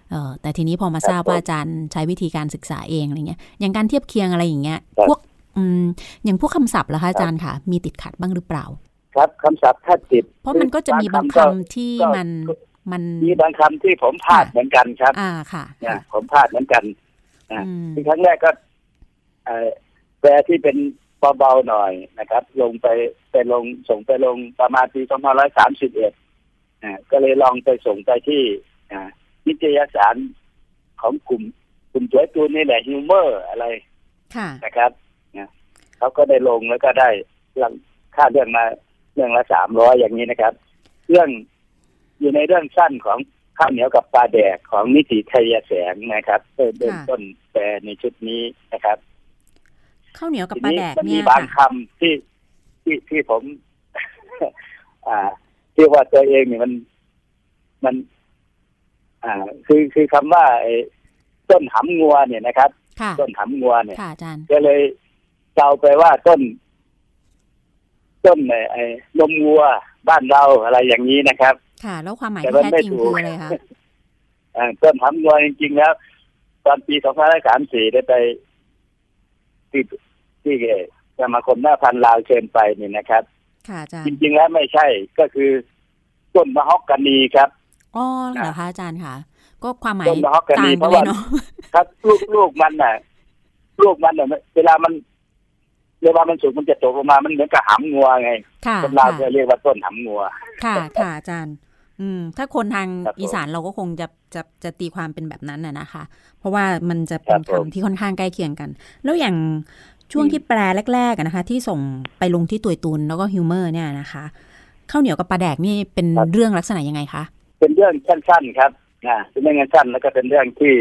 เออแต่ทีนี้พอมาทราบว่าอาจารย์ใช้วิธีการศึกษาเองอะไรเงี้ย อย่างการเทียบเคียงอะไรอย่างเงี้ยครับพวกอืมอย่างพวกคำศัพท์เหรอคะอาจารย์ค่ะ มีติดขัดบ้างหรือเปล่า ครับคำศัพท์ถ้าติดเพราะมันก็จะมีบางคำที่ก็มันมันมีบางคำที่ผมพลาดเหมือนกันครับ อ่าค่ะนะค่ะผมพลาดเหมือนกันนะอืมที่ครั้งแรกก็เอ่อแปลที่เป็นเบาๆหน่อยนะครับ ลงไปไปลงส่งไปลงประมาณปี2531อ่าก็เลยลองไปส่งไปที่อ่านิตยสารของกลุ่มกลุ่มจวยตูนนี่แหละฮิวเมอร์อะไรค่ะนะครับนะเขาก็ได้ลงแล้วก็ได้หลังค่าเรื่องมา เรื่องละสามร้อยอย่างนี้นะครับ เรื่องอยู่ในเรื่องสั้นของข้าวเหนียวกับปลาแดกของนิติไทยแสงนะครับเริ่มเริ่มค่ะต้นแปลในชุดนี้นะครับข้าวเหนียวกับทีปลานี้แดกมันเนี่มียบางค่ะคำที่ที่ที่ผม อ่าที่ว่าตัวเองเนี่ยมันมัน อ่า คือคือคำว่าไอ้ต้นหำงัวเนี่ยนะครับค่ะต้นหำงัวเนี่ยค่ะอาจารย์ก็เลยเดาไปว่าต้น ต้นไอ้ไอ้นมวัวบ้านเราอะไรอย่างนี้นะครับ ค่ะ แล้วความหมายแต่ที่มันแท้ไม่จริงถูคืกออะไรคะอ่าต้นหำงัวจริงๆแล้ว ตอนปี 2534 ได้ไปที่ที่สมาคมหน้าพันธุ์ลาวเชิญไปนี่นะครับ ค่ะอาจารจย์ริง ๆ แล้วไม่ใช่ก็คือต้นมะฮอกกานีครับอ๋อเหรอคะอาจารย์ค่ะ ก็ความหมายต้นมะฮอกกาต่านีงเพกันราะเลว่ายเนาะครับลูกลูกมันน่ะ ลูกมันน่ะเวลามัน เวลามันสุกมันจะตกลงมา มันเหมือนกับหำงัวไงค่ะคนลาวค่ะจะเรียกว่าต้นหำงัว ค่ะ ค่ะอาจารย์ อืม ถ้าคนทางครับผมอีสานเราก็คงจะจะจะตีความเป็นแบบนั้นน่ะนะคะ เพราะว่ามันจะเป็นครับผมคำที่ค่อนข้างใกล้เคียงกัน แล้วอย่างช่วงที่แปลแรกๆอะนะคะ ที่ส่งไปลงที่ตัวยตุนแล้วก็ฮิวเมอร์เนี่ยนะคะข้าวเหนียวกับปลาแดกนี่เป็นเรื่องลักษณะยังไงคะเป็นเรื่องสั้นๆครับนะเป็นเรื่องสั้นๆแล้วก็เป็นเรื่องที่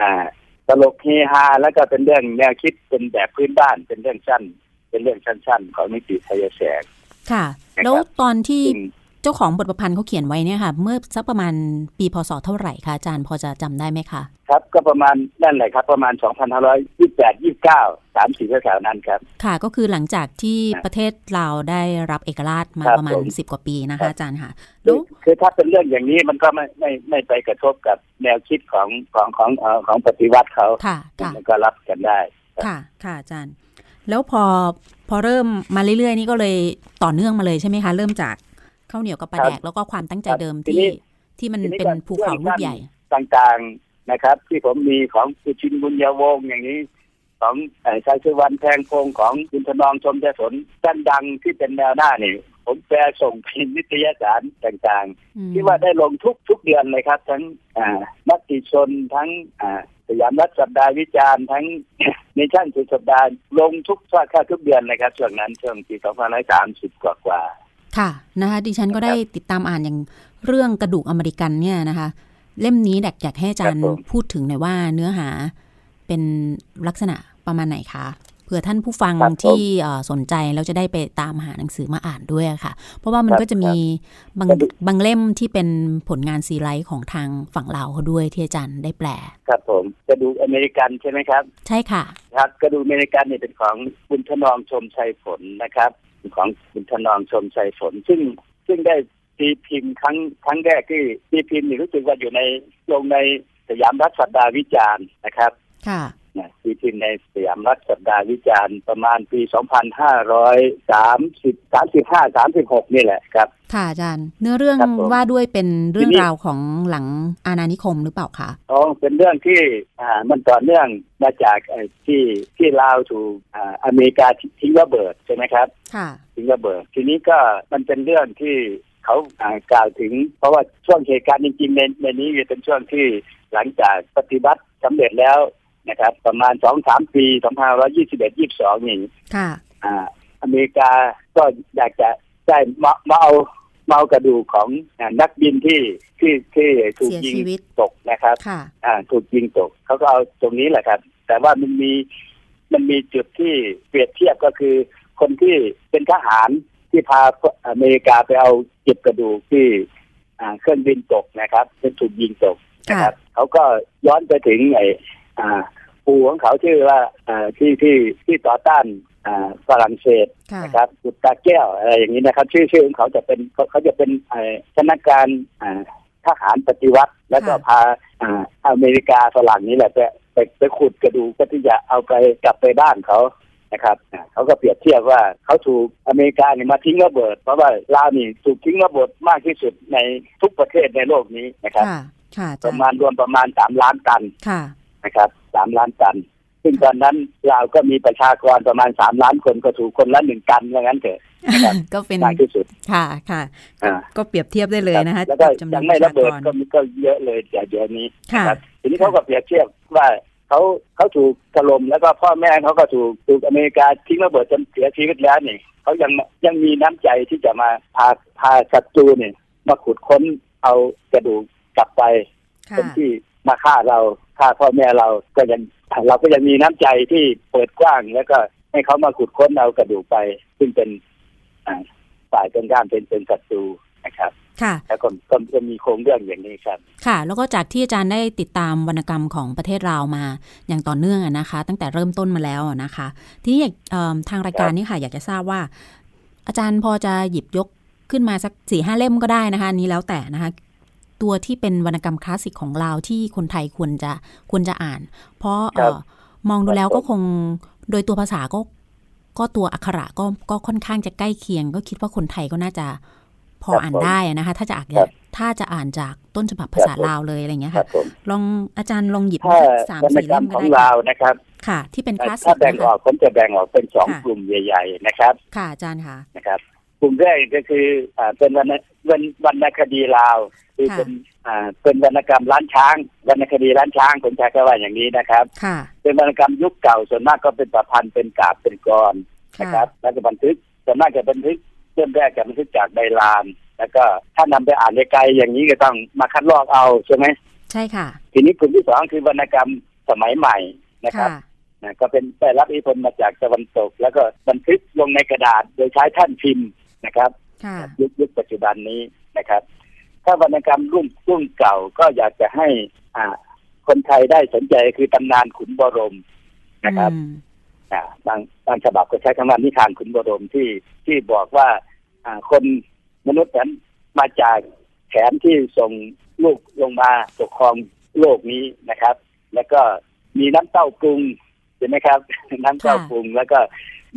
อ่า ตลกเฮฮาแล้วก็เป็นเรื่องแนวคิดเป็นแบบพื้นบ้านเป็นเรื่องสั้น เป็นเรื่องสั้น ๆ ของนิติไทยแสงค่ะนะครับแล้วตอนที่ซึ่ง เจ้าของบทประพันธ์เขาเขียนไว้เนี่ยค่ะเมื่อสักประมาณปีพศเท่าไหร่คะอาจารย์พอจะจำได้ไหมคะครับก็ประมาณนั่นแหละครับ ประมาณ 2,528 29 30แถวๆนั้นครับ ค่ะก็คือหลังจากที่ครับประเทศลาวได้รับเอกราชมาครับประมาณผมสิบกว่าปีนะครัคะบอาจารย์ค่ะคืแล้อวคือถ้าเป็นเรื่องอย่างนี้มันก็ไม่ไม่ไม่ไปกระทบกับแนวคิดของของของเอ่อของปฏิวัติเขาค่ะค่ะมันก็รับกันได้ ค่ะค่ะอาจารย์ แล้วพอพอเริ่มมาเรื่อยๆ นี่ก็เลยต่อเนื่องมาเลยใช่ไหมคะ เริ่มจาก ข้าวเหนียวกับปลาครับแดกแล้วก็ความตั้งใจครับเดิมทีที่นี้ที่มันทีนี้เป็นก็ภูเขาเรื่องลูกใหญ่ ต่างๆนะครับ ที่ผมมีของสุชินบุญญาวงศ์อย่างนี้ ของไอ้ชายชวันแพงพงศ์ของคุณถนอมชมเจสนด้านดังที่เป็นแนวหน้านี่ผมแปลส่งพิมพ์นิตยสารต่างอืมๆที่ว่าได้ลงทุกทุกเดือนเลยครับ ทั้งอ่ามติชนทั้งอ่าสยามรัฐสัปดาห์วิจารณ์ทั้งในชั่นสุดสัปดาห์ลงทุกว่าค่าทุกเดือนเลยครับช่วงนั้นช่วงปี2530กว่ากว่าๆ ค่ะนะคะดิฉันก็ได้ติดตามอ่านอย่างเรื่องกระดูกอเมริกันเนี่ยนะคะ เล่มนี้แดกอยากให้อาจารย์ครับผมพูดถึงหน่อยว่าเนื้อหาเป็นลักษณะประมาณไหนคะเผื่อท่านผู้ฟังครับผมที่เอ่อสนใจแล้วจะได้ไปตามหาหนังสือมาอ่านด้วยอะค่ะ เพราะว่ามันครับก็จะมีบางครับบางเล่มที่เป็นผลงานซีไรต์ของทางฝั่งลาวเขาด้วยที่อาจารย์ได้แปล ครับผมกระดูกอเมริกันใช่ไหมครับ ใช่ค่ะ ครับกระดูกอเมริกันเนี่ยเป็นของคุณบุนทะนอง ซมไซผนนะครับ ของคุณบุนทะนอง ซมไซผนซึ่งซึ่งได้ตีพิมพ์ครั้งครั้งแรกที่ตีพิมพ์นี่รู้สึกว่าอยู่ในลงในสยามรัฐสัปดาห์วิจารณ์นะครับ ค่ะ นะตีพิมพ์ในสยามรัฐสัปดาห์วิจารณ์ประมาณปี 2530 35 36 นี่แหละครับ ค่ะอาจารย์ เนื้อเรื่องครับผมว่าด้วยเป็นเรื่องทีนี้ราวของหลังอาณานิคมหรือเปล่าคะอ๋อเป็นเรื่องที่อ่ามันต่อเนื่องมาจากไอ้ที่ที่ลาวถูกอ่าอเมริกาทิ้งระเบิดใช่ไหมครับ ค่ะ ทิ้งระเบิด ทีนี้ก็มันเป็นเรื่องที่เขาอ่ากล่าวถึง เพราะว่าช่วงเหตุการณ์จริงๆในในนี้เป็นช่วงที่หลังจากปฏิบัติสำเร็จแล้ว นะครับ ประมาณสองสามปีสองพันร้อยี่สิบเอ็ดยี่สิบสองนี่ค่ะอ่าอเมริกาก็อยากจะได้มามาเอามาเอากระดูกของอ่านักบินที่ที่ที่ถูกเสียยิงชีวิตตกนะครับค่ะอ่าถูกยิงตกเขาก็เอาตรงนี้แหละครับ แต่ว่ามันมีมันมีจุดที่เปรียบเทียบก็คือ คนที่เป็นทหารที่พาอเมริกาไปเอาเก็บกระดูกที่อ่าเครื่องบินตกนะครับเป็นถูกยิงตกนะค่ะครับเขาก็ย้อนไปถึงไอ้ อ่าปู่ของเขาชื่อว่าอ่าที่ที่ที่ต่อต้านอ่าฝรั่งเศสค่ะนะครับกุตตาแก้วอะไรอย่างนี้นะครับ ชื่อชื่อของเขาจะเป็นเขาเขาจะเป็นไอ้คณะการอ่าทหารปฏิวัติ แล้วก็พาอ่าอเมริกาฝรั่งนี้แหละไปไปไปขุดกระดูกเพื่อที่จะเอาไปกลับไปบ้านเขานะครับอ่าเขาก็เปรียบเทียบว่าเขาถูกอเมริกาเนี่ยมาทิ้งระเบิด เพราะว่าลาวนี่ถูกทิ้งระเบิดมากที่สุดในทุกประเทศในโลกนี้นะครับค่ะค่ะอาปจารระย์มาณรวมประมาณสามล้านตันค่ะ นะครับสามล้านตัน ซึ่งตอนนั้นลาวก็มีประชากรประมาณสามล้านคนก็ถูกคนละหนึ่งตันว่างั้นเถอะนะครับก็เป็นมากที่สุดค่ะค่ะอ่าก็เปรียบเทียบได้เลยนะคะแล้วก็จำนวยันงปไม่ระชาระเบิดกรก็มีก็เยอะเลยจากเดี๋ยวนี้ค่ะนะครับทีนี้เขาก็เปรียบเทียบว่าเขาเขาถูกถล่มแล้วก็พ่อแม่เขาก็ถูกถูกอเมริกาทิ้งระเบิดจนเสียชีวิตแล้วนี่เขายังยังมีน้ำใจที่จะมาพาพาศัตรูเนี่ยมาขุดค้นเอากระดูกกลับไปค่ะคนที่มาฆ่าเรา ฆ่าพ่อแม่เราก็ยังเราก็ยังมีน้ำใจที่เปิดกว้างแล้วก็ให้เขามาขุดค้นเอากระดูกไป ซึ่งเป็นอ่าฝ่ายตรงข้ามเป็นเป็นศัตรูนะครับค่ะแล้วก็ก็ก็มีโครงเรื่องอย่างนี้ครับ ค่ะ แล้วก็จากที่อาจารย์ได้ติดตามวรรณกรรมของประเทศเราวมาอย่างต่อเนื่องอะนะคะ ตั้งแต่เริ่มต้นมาแล้วอะนะคะ ทีนี้อยากเอิ่มทางรายการนี้ค่ะ อยากจะทราบว่า อาจารย์พอจะหยิบยกขึ้นมาสักสี่ห้าเล่มก็ได้นะคะอันนี้แล้วแต่นะคะ ตัวที่เป็นวรรณกรรมคลาสสิกของเราวที่คนไทยควรจะควรจะอ่าน เพราะเอ่อมองดูแล้วก็คงโดยตัวภาษาก็ก็ตัวอักขระก็ก็ค่อนข้างจะใกล้เคียง ก็คิดว่าคนไทยก็น่าจะพอครับอ่านผมได้อะนะคะ ถ้าจะอ่านครับถ้าจะอ่านจากต้นฉบับภาษาครับผมลาวเลยอะไรเงี้ยครัค่ะบผมลองอาจารย์ลองหยิบถ้าสักสามวรรณสี่กรรเล่มมขก็องได้เราค่ะนะครับ ค่ะ ที่เป็นคลาสสิถ้ากแบ่งนะออคะกผมจะแบ่งออกเป็นสองค่ะกลุ่มใหญ่ ๆ นะครับ ค่ะอาจารย์ค่ะนะครับ กลุ่มแรกก็คืออ่าเป็นวรรณวรรณวรรณคดีลาว คือค่ะเป็นอ่าเป็นวรรณกรรมล้านช้าง วรรณคดีล้านช้างผมใช้คำว่าอย่างนี้นะครับ ค่ะ เป็นวรรณกรรมยุคเก่าส่วนมากก็เป็นประพันธ์เป็นกาบเป็นกรนะค่ะครับ แล้วก็บันทึกส่วนมากจะบันทึกเริ่มแรกจะบันทึกจากใบลาน แล้วก็ถ้านำไปอ่านไกลๆอย่างนี้ก็ต้องมาคัดลอกเอาใช่ไหมใช่ค่ะ ทีนี้กลุ่มที่สองคือวรรณกรรมสมัยใหม่นะครับค่ะนะก็เป็นได้รับอิทธิพลมาจากตะวันตก แล้วก็บันทึกลงในกระดาษโดยใช้แท่านพิมพ์ นะครับค่ะยุคยุคปัจจุบันนี้นะครับ ถ้าวรรณกรรมรุ่นรุ่นเก่าก็อยากจะให้อ่าคนไทยได้สนใจคือตำนานขุนบรมนะครับอืมอ่าบางบางฉบับก็ใช้คำว่านิทานขุนบรมที่ที่บอกว่าอ่าคนมนุษย์นั้นมาจากแขนที่ส่งลูกลงมาปกครองโลกนี้นะครับ แล้วก็มีน้ำเต้าปรุงเห็นไหมครับ น้ำเต้าปรุงแล้วก็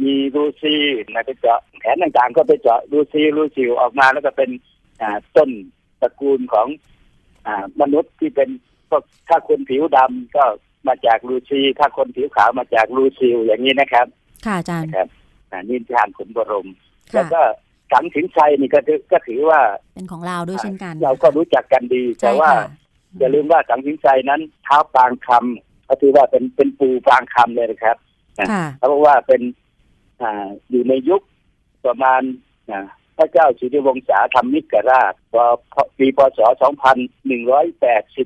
มีรูซีนะไปเจาะแขนต่างๆ ก็ไปเจาะรูซีรูซิวออกมาแล้วก็เป็นอ่าต้นตระกูลของอ่ามนุษย์ที่เป็นพวกถ้าคนผิวดำก็มาจากรูซีถ้าคนผิวขาวมาจากรูซิวอย่างนี้นะครับ ค่ะอาจารย์นะครับอ่านิทานขุนบรมค่ะแล้วก็สังสินชัยนี่ก็ถือก็ถือว่า เป็นของเราด้วยเช่นกัน เราก็รู้จักกันดี แต่ใช่ว่าค่ะอย่าลืมว่าสังสินชัยนั้นเท้าปางคำก็ถือว่าเป็นเป็นปูปางคำเลยนะครับค่ะเพราะว่าเป็น อ่าอยู่ในยุคประมาณอ่าพระเจ้าสิริวงศาธรรมิกราชพอปีพศ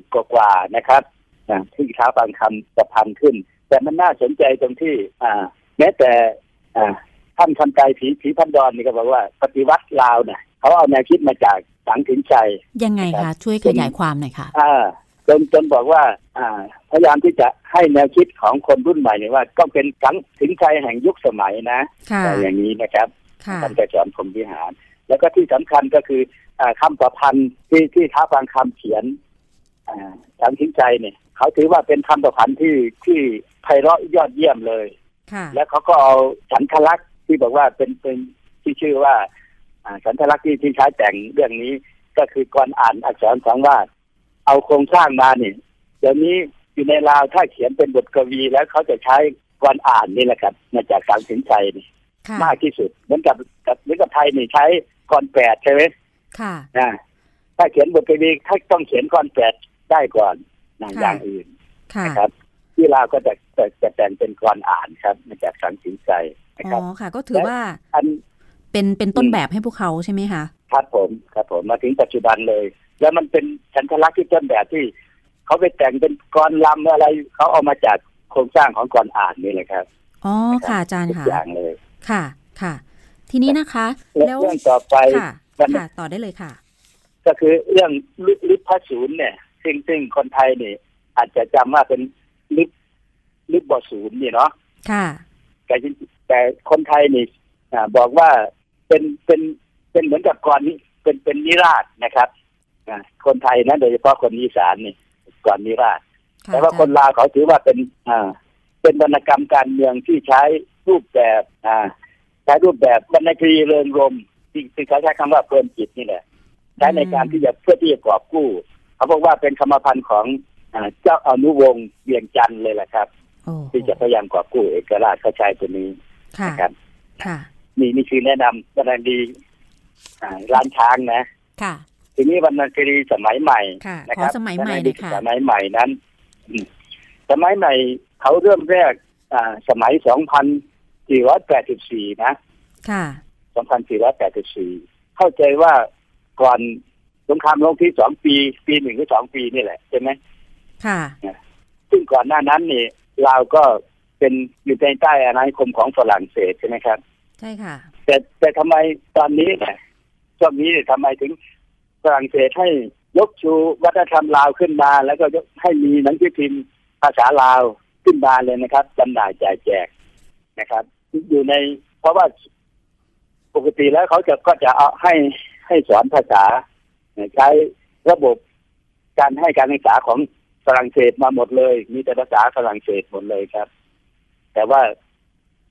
2180 กว่าๆนะครับอ่าที่ท้าบางคำประพันธ์ขึ้น แต่มันน่าสนใจตรงที่อ่าแม้แต่อ่าท่านคำไกรผีผีพันดอนนี่ก็บอกว่า ปฏิวัติลาวเนี่ยเขาเอาแนวคิดมาจากสังถินชัยยังไงครัคะบช่วยขยายความหน่อยค่ะอ่า จนจนบอกว่า อ่า พยายามที่จะให้แนวคิดของคนรุ่นใหม่เนี่ยว่า ต้องเป็นสังถินชัยแห่งยุคสมัยนะค่ะอย่างนี้นะครับค่ะท่านจะสอนผมวิหาร แล้วก็ที่สำคัญก็คืออ่าคำประพันธ์ที่ที่ท้าฟังคำเขียนอ่าทางทิ้งใจเนี่ย เขาถือว่าเป็นคำประพันธ์ที่ที่ไพเราะยอดเยี่ยมเลยค่ะแล้วเขาก็เอาสันทลักษณ์ที่บอกว่าเป็นเป็นที่ชื่อว่าอ่าสันทลักษณ์ที่ที่ใช้แต่งเรื่องนี้ ก็คือก่อนอ่านอักษรสองวาด เอาโครงสร้างมาเนี่ยเดี๋ยวนี้อยู่ในลาวถ้าเขียนเป็นบทกวีแล้วเขาจะใช้ก่อนอ่านนี่แหละครับมาจากสังสินใจนี่ค่ะมากที่สุด เหมือนกับกับเหมือนกับไทยนี่ใช้ก่อนแปดใช่ไหมค่ะนะถ้าเขียนบทกวีถ้าต้องเขียนก่อนแปดได้ก่อนนะค่ะอย่างอื่นค่ะนะครับที่ลาวก็จะจะจะแต่งเป็นกรอ่านครับมาจากสังสีใจนะอ๋ครับอค่ะ ก็ถือว่าอันเป็นเป็นต้นแบบให้พวกเขาใช่ไหมคะครับผมครับผมมาถึงปัจจุบันเลย แล้วมันเป็นสัญลักษณ์ที่ต้นแบบที่เขาไปแต่งเป็นกรลำอะไรเขาเอามาจากโครงสร้างของกรอ่านนี่เลยครับอ๋อค่ะอาจารย์ทุกค่ะอย่างเลยค่ะค่ะ ทีนี้นะคะ และแล้วเรื่องต่อไปค่ะวันค่ะต่อได้เลยค่ะ ก็คือเรื่องลิลิปพระศูนย์เนี่ย ซึ่งซึ่งคนไทยนี่อาจจะจำว่าเป็นลิปลิปบอศูนย์นี่เนาะค่ะ แต่จริงแต่คนไทยนี่อ่าบอกว่าเป็นเป็นเป็นเหมือนกับกรนี้เป็นเป็นนิราศนะครับอ่า คนไทยนะโดยเฉพาะคนอีสานนี่กรนิราศค่ะแต่ว่าอจรย์คนลาวเขาถือว่าเป็นอ่าเป็นวรรณกรรมการเมืองที่ใช้รูปแบบอ่าใช้รูปแบบวรรณคดีเริงรมย์ที่ที่เขาใช้คำว่าเพลินจิตนี่แหละใช้ในการที่จะเพื่อที่จะกอบกู้เขาบอกว่าเป็นคำพันธ์ของอ่าเจ้าอนุวงศ์เวียงจันทร์เลยแหละครับโอ้ที่จะพยายามกอบกู้เอกราชเขาใช้ตัวนี้ค่ะนะครับค่ะนี่นี่คือแนะนำวรรณคดีอ่าร้านช้างนะ ค่ะ ทีนี้วรรณคดีสมัยใหม่ค่ะนะขคอรับสมัยใหม่วรรณหคน่ดีอยค่ะสมัยใหม่นั้นอืมสมัยใหม่เขาเริ่มแรกอ่าสมัย2484นะค่ะ2484เข้าใจว่าก่อนสงครามโลกที่สองปี ปีหนึ่งหรือสองปีนี่แหละใช่ไหมค่ะซึ่งก่อนหน้านั้นนี่เราวก็เป็นอยู่ในใต้อาณานิคมของฝรั่งเศสใช่ไหมครับ ใช่ค่ะ แต่แต่ทำไมตอนนี้เนี่ยช่วงนี้เนี่ยทำไมถึง ฝรั่งเศสให้ยกชูวัฒนธรรมลาวขึ้นมา แล้วก็ยกให้มีหนังสือพิมพ์ภาษาลาวขึ้นมาเลยนะครับจำหน่ายจ่ายแจกนะครับ อยู่ในเพราะว่าปกติแล้วเขาจะก็จะเอาให้ให้สอนภาษาใช้ระบบการให้การศึกษาของฝรั่งเศสมาหมดเลย มีแต่ภาษาฝรั่งเศสหมดเลยครับ แต่ว่า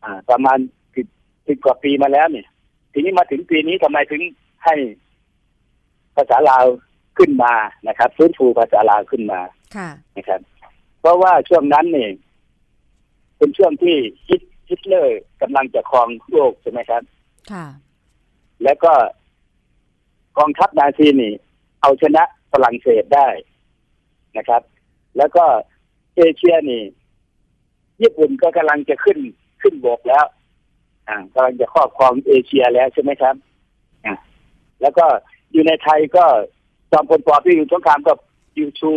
อ่าประมาณสิบสิบกว่าปีมาแล้วเนี่ย ทีนี้มาถึงปีนี้ทำไมถึงให้ ภาษาลาวขึ้นมานะครับฟื้นฟูภาษาลาวขึ้นมาค่ะนะครับ เพราะว่าช่วงนั้นเนี่ยเป็นช่วงที่ฮิตฮิตเลอร์กำลังจะครองโลกใช่ไหมครับ ค่ะ แล้วก็กองทัพนาซีนี่ เอาชนะฝรั่งเศสได้นะครับ แล้วก็เอเชียนี่ ญี่ปุ่นก็กำลังจะขึ้นขึ้นบกแล้ว อ่ากำลังจะครอบครองเอเชียแล้วใช่ไหมครับอ่าแล้วก็ อยู่ในไทยก็จอมพลปอที่อยู่สงครามก็อยู่ชู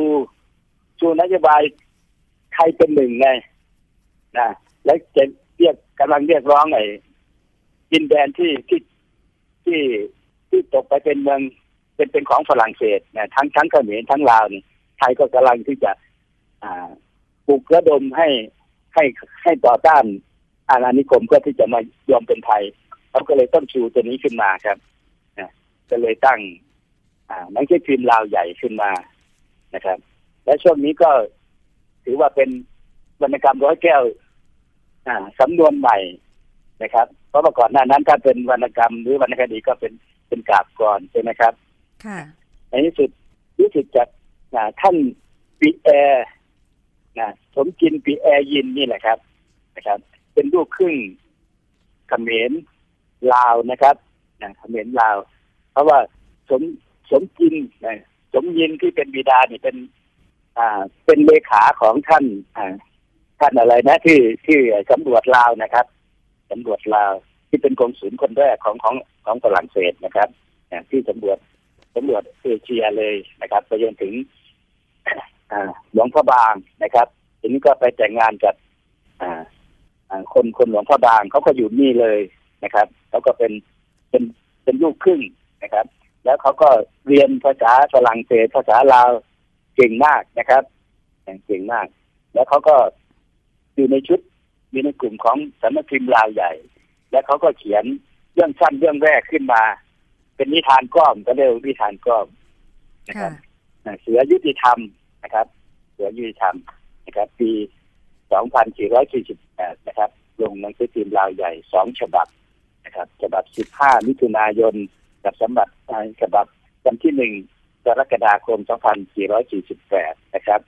ชูนโยบายไทยเป็นหนึ่งไงนะแล้วจะเรียกกำลังเรียกร้องไอ้ดินแดนที่ที่ที่ที่ตกไปเป็นเมืองเป็นเป็นของฝรั่งเศสนะทั้งทั้งเขมรทั้งลาวนี่ไทยก็กำลังที่จะอ่าปลุกระดมให้ให้ให้ต่อต้านอาณานิคมเพื่อที่จะมายอมเป็นไทยเขาก็เลยต้องชูตัวนี้ขึ้นมาครับ ก็เลยตั้งอ่าหนังสือพิมพ์ลาวใหญ่ขึ้นมานะครับ และช่วงนี้ก็ถือว่าเป็นวรรณกรรมร้อยแก้วอ่าสำนวนใหม่นะครับ เพราะเมื่อก่อนหน้านั้นถ้าเป็นวรรณกรรมหรือวรรณคดีก็เป็นเป็นกาบกรใช่ไหมครับ ค่ะในที่สุดรู้สึกจากอ่าท่านปีแอร์นะสมจินปีแอร์ยินนี่แหละครับนะครับ เป็นลูกครึ่งเขมรลาวนะครับนะเขมรลาว เพราะว่าสมสมจินสมยินที่เป็นบิดานี่เป็น อ่า เป็นเลขาของท่านอ่าท่านอะไรนะที่ที่สำรวจลาวนะครับสำรวจลาวที่เป็นกองศูนย์คนแรกของของของฝรั่งเศสนะครับที่สำรวจสำรวจเอเชียเลยนะครับไปจนถึงหลวงพ่อบางนะครับทีนี้ก็ไปแต่งงานกับคนคนหลวงพ่อบางเขาก็อยู่นี่เลยนะครับเขาก็เป็นเป็นเป็นลูกครึ่ง นะครับ แล้วเขาก็เรียนภาษาฝรั่งเศสภาษาลาวเก่งมากนะครับเก่งมาก แล้วเขาก็อยู่ในชุดอยู่ในกลุ่มของสำนักพิมพ์ลาวใหญ่ แล้วเขาก็เขียนเรื่องสั้นเรื่องแรกขึ้นมา เป็นนิทานก้อมก็เรียกว่านิทานก้อมนะคค่ะรับอ่าเสือยุติธรรมนะครับ เสือยุติธรรมนะครับ ปี 2448 นะครับ ลงหนังสือพิมพ์ลาวใหญ่สองฉบับนะครับ ฉบับ 15 มิถุนายน กับฉบับอ่าฉบับวันที่หนึ่งกรกฎาคม 2448 นะครับ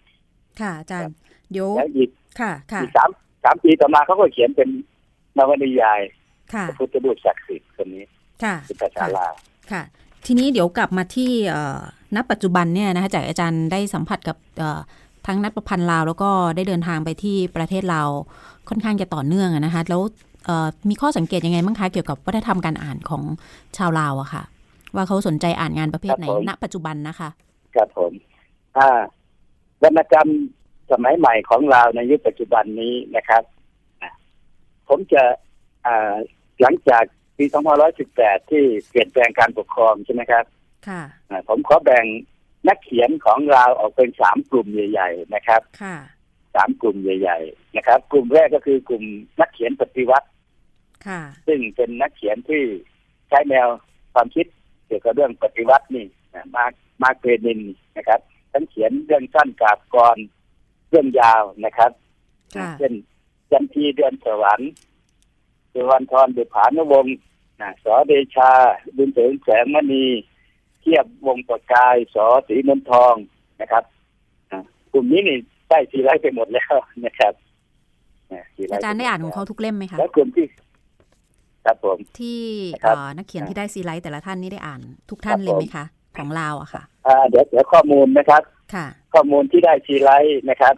ค่ะอาจารย์เดี๋ยวแล้วอีกค่ะ ค่ะอีกสามสามปีต่อมาเขาก็เขียนเป็นนวนิยายค่ะพระพุทธรูปศักดิ์สิทธิ์คนนี้ค่ะเป็นภาษาลาวค่ะ ทีนี้เดี๋ยวกลับมาที่เอ่อณปัจจุบันเนี่ยนะคะจากอาจารย์ได้สัมผัสกับเอ่อทั้งนัดประพันธ์ลาว แล้วก็ได้เดินทางไปที่ประเทศลาวค่อนข้างจะต่อเนื่องนะคะแล้ว มีข้อสังเกตยังไงบ้างคะเกี่ยวกับวัฒนธรรมการอ่านของชาวลาวอะค่ะ ว่าเขาสนใจอ่านงานประเภทไหนณ ปัจจุบันนะคะครับผมอ่าวรรณกรรมสมัยใหม่ของเราในยุคปัจจุบันนี้นะครับผมจะหลังจากปี2518 ที่เปลี่ยนแปลงการปกครองใช่ไหมครับ ค่ะผมขอแบ่งนักเขียนของเราออกเป็นสามกลุ่มใหญ่ ๆ นะครับ ค่ะ สามกลุ่มใหญ่ ๆ นะครับ กลุ่มแรกก็คือกลุ่มนักเขียนปฏิวัติค่ะซึ่งเป็นนักเขียนที่ใช้แนวความคิดเกี่ยวกับเรื่องปฏิวัตินี่มามาเกรนินนะครับ ทั้งเขียนเรื่องสั้นกาบกรเรื่องยาวนะครับเช่นจันทีเดือนสวรรค์สุวรรณทรบุผานวงศ์สอเดชาบุญเสริงแสงมณี เทียบวงประกายสอสีนนทองนะครับกลุ่มนี้นี่ ได้ทีไรไปหมดแล้วนะครับอาจารย์ได้อ่านของเขาทุกเล่มไหมคะแล้วกลุ่มที่ครับผมที่นักเขียนที่ได้ซีไรต์แต่ละท่านนี่ได้อ่านทุกท่านเลยไหมคะของลาวอะค่ะเดี๋ยวเดี๋ยวข้อมูลนะครับ ค่ะ ข้อมูลที่ได้ซีไรต์นะครับ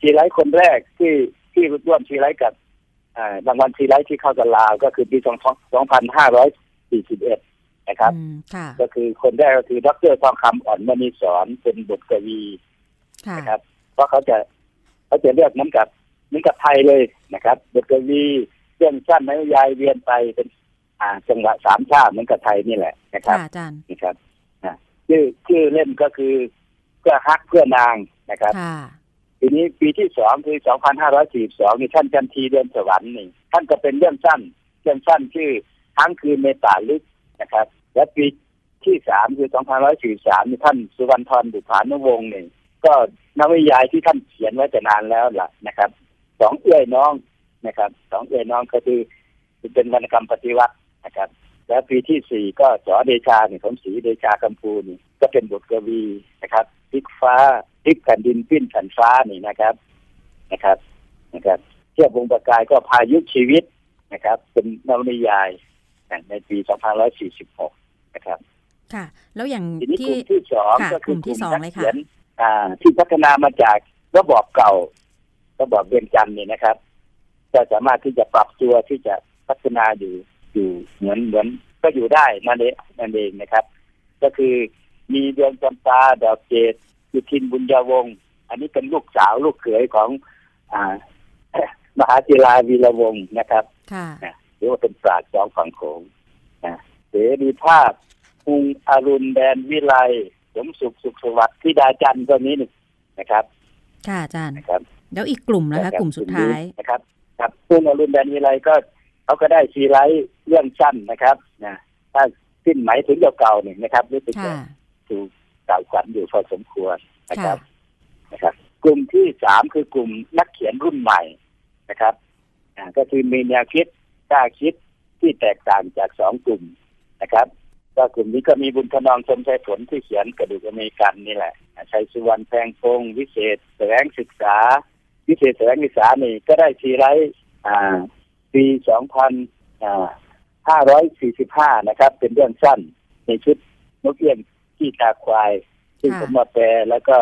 ซีไรต์คนแรกที่ที่ร่วมซีไรต์กับรางวัลซีไรต์ที่เข้ากับลาว ก็คือปีสองพันห้าร้อยสี่สิบเอ็ดนะครับก็คือคนแรกก็คือดรทองคำอ่อนมณีสอนเป็นบทกวีนะครับ เพราะเขาจะเขาจะเลือกน้ำกับน้ำกับไทยเลยนะครับบทกวีเรื่องสั้นไม้ยายเวียนไปเป็นอ่าจังหวะสามชาติเหมือนกับไทยนี่แหละนะครับอาจารย์นะครับชื่อชื่อเล่มก็คือเพื่อฮักเพื่อนางนะครับทีนี้ปีที่สองคือสองพันห้าร้อยสี่สองนี่ท่านจันทีเดินสวรรค์นี่ท่านก็เป็นเรื่องสั้นเรื่องสั้นชื่อทั้งคืนในป่าลึกนะครับ และปีที่สามคือสองพันร้อยสี่สามนี่ท่านสุวรรณทรบุภานุวงศ์นี่ ก็นวิยายที่ท่านเขียนไว้จะนานแล้วล่ะนะครับ สองเอื้อยน้องนะครับ สองเอื้อยน้องก็คือเป็นวรรณกรรมปฏิวัตินะครับ แล้วปีที่สี่ก็จอเดชาเนี่ยของสีเดชาคำพูนี่ก็เป็นบทกวีนะครับพิกฟ้าพิกแผ่นดินปิ้นแผ่นฟ้านี่นะครับนะครับนะครับเทียบวงประกายก็พายุชีวิตนะครับ เป็นนวนิยายในปี2546 นะครับ ค่ะ แล้วอย่างที่ที่สองก็คือกลุ่มที่สองเลยค่ะ ที่พัฒนามาจากระบอบเก่า ระบอบเวียงจันทร์นี่นะครับจะสามารถที่จะปรับตัวที่จะพัฒนาอยู่อยู่เหมือนเหมือนก็อยู่ได้นั่นเองนั่นเองนะครับ ก็คือมีดวงจำปาดอกเกตยุทินบุญญาวงศ์อันนี้เป็นลูกสาวลูกเขยของ อ่ามหาจิราวีระวงศ์นะครับค่ะหรือว่าเป็นปราชญ์สองฝั่งโขงเสรีภาพพุงอรุณแดนวิไลส มสุขสุขสวัสดิ์ที่ดาจันตัวนี้นึงนะครับ ค่ะอาจารย์นะครับ แล้วอีกกลุ่มนะคะ กลุ่มสุดท้ายนะครับ ครับพุงอรุณแดนวิไลก็เขาก็ได้ซีไลท์เรื่องสั้นนะครับนะถ้าสิ้นหมายถึงเก่าๆเนี่ยนะครับรู้สึกจะถูกกล่าวขวัญอยู่พอสมควรนะครับนะครับ กลุ่มที่สามคือกลุ่มนักเขียนรุ่นใหม่นะครับก็คือมีแนวคิดกล้าคิดที่แตกต่างจากสองกลุ่มนะครับ ก็กลุ่มนี้ก็มีบุญทนองชมชัยผลที่เขียนกระดูกอเมริกันนี่แหละชัยสุวรรณแพงพงวิเศษแสวงศึกษา วิเศษแสวงศึกษานี่ก็ได้ทีไรอ่าปี2545นะครับ เป็นเรื่องสั้นในชุดนกเอี้ยงที่ตาควาย ซึ่งผมมาแปลแล้วก็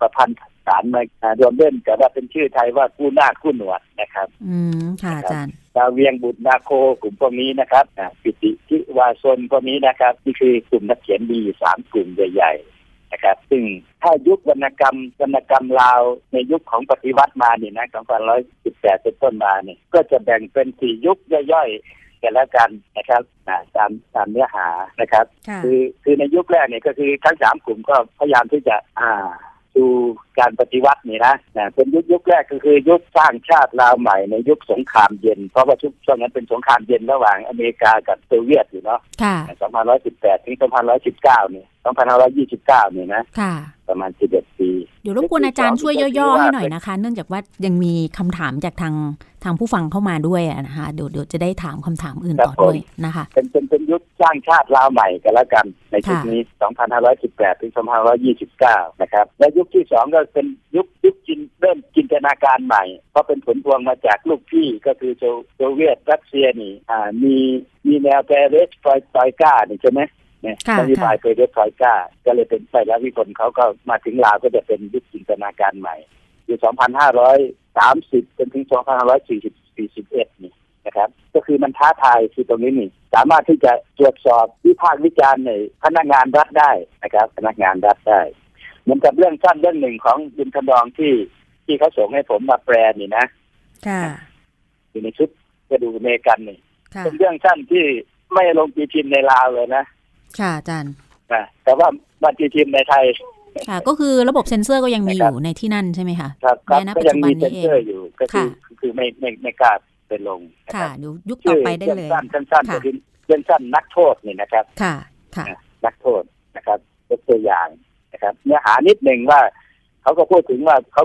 ประพันธ์สารมารวมเล่นแต่ว่าเป็นชื่อไทยว่ากู้หน้ากู้หนวดนะครับ อืมค่ะอาจารย์ ดาวเวียงบุตรนาโคกลุ่มพวกนี้นะครับปิติทิวาซนพวกนี้นะครับนี่คือกลุ่มนักเขียนดีสามกลุ่มใหญ่นะครับ ซึ่งถ้ายุควรรณกรรมวรรณกรรมลาวในยุคของปฏิวัติมาเนี่ยนะ2518เป็นต้นมาเนี่ยก็จะแบ่งเป็นสี่ยุคย่อยๆกันแล้วกันนะครับตามตามเนื้อหานะครับ คือคือในยุคแรกเนี่ยก็คือทั้งสามกลุ่มก็พยายามที่จะอ่า ดูการปฏิวัตินี่นะนะเป็นยุคยุคแรกก็คือยุคสร้างชาติลาวใหม่ในยุคสงครามเย็น เพราะว่าชุกช่วงนั้นเป็นสงครามเย็นระหว่างอเมริกากับโซเวียตอยู่เนาะ2518 ถึง 2519 นี่ 2529 นี่นะ ประมาณ 11 ปี เดี๋ยวรบกวนอาจารย์ช่วยย่อๆให้หน่อยนะคะ เนื่องจากว่ายังมีคำถามจากทางทางผู้ฟังเข้ามาด้วยนะคะเดี๋ยวเดี๋ยวจะได้ถามคำถามอื่นต่อด้วยนะคะ เป็นเป็นเป็นยุคสร้างชาติลาวใหม่กันแล้วกัน ในชุดนี้ 2518 ถึง 2529 นะครับ และยุคที่สองก็เป็นยุคยุคจินเริ่มจินตนาการใหม่ เพราะเป็นผลพวงมาจากลูกพี่ก็คือโซเวียตรัสเซียนี่อ่ามีมีแนวแปรเรสไฟไฟก้านี่ใช่ไหม เนี่ยค่ะนโยบายเคยได้ถอยกล้า ก็เลยเป็นไปแล้ววิกลเขาก็มาถึงลาวก็จะเป็นยุคจินตนาการใหม่ อยู่ 2530 จนถึง 2541 นี่นะครับ ก็คือมันท้าทายคือตรงนี้นี่ สามารถที่จะตรวจสอบวิพากษ์วิจารณ์ในพนักงานรัฐได้นะครับ พนักงานรัฐได้ เหมือนกับเรื่องสั้นเรื่องหนึ่งของบุญคำดองที่ที่เขาส่งให้ผมมาแปลนี่นะค่ะอยู่ในชุดกระดูกอเมริกันนี่ค่ะเป็นเรื่องสั้นที่ไม่ลงตีพิมพ์ในลาวเลยนะ ค่ะอาจารย์นะแต่ว่ามาตีพิมพ์ในไทย ค่ะ ก็คือระบบเซ็นเซอร์ก็ยังมีนะอครับยู่ในที่นั่นใช่ไหมคะครับครับแม้ณก็ยังมีปัเซ็จนจุบันนี้เองเซอร์อยู่ก็คือคือไม่ไม่ไม่กล้าไปลงนะค่ะรับเดี๋ยวยุคต่อไปได้เลยรื่องสั้นสั้นๆค่ะก็คือเรื่องสั้นนักโทษนี่นะครับ ค่ะ ค่ะนะนักโทษนะครับยกตัวอย่างนะครับ เนื้อหานิดหนึ่งว่าเขาก็พูดถึงว่าเขา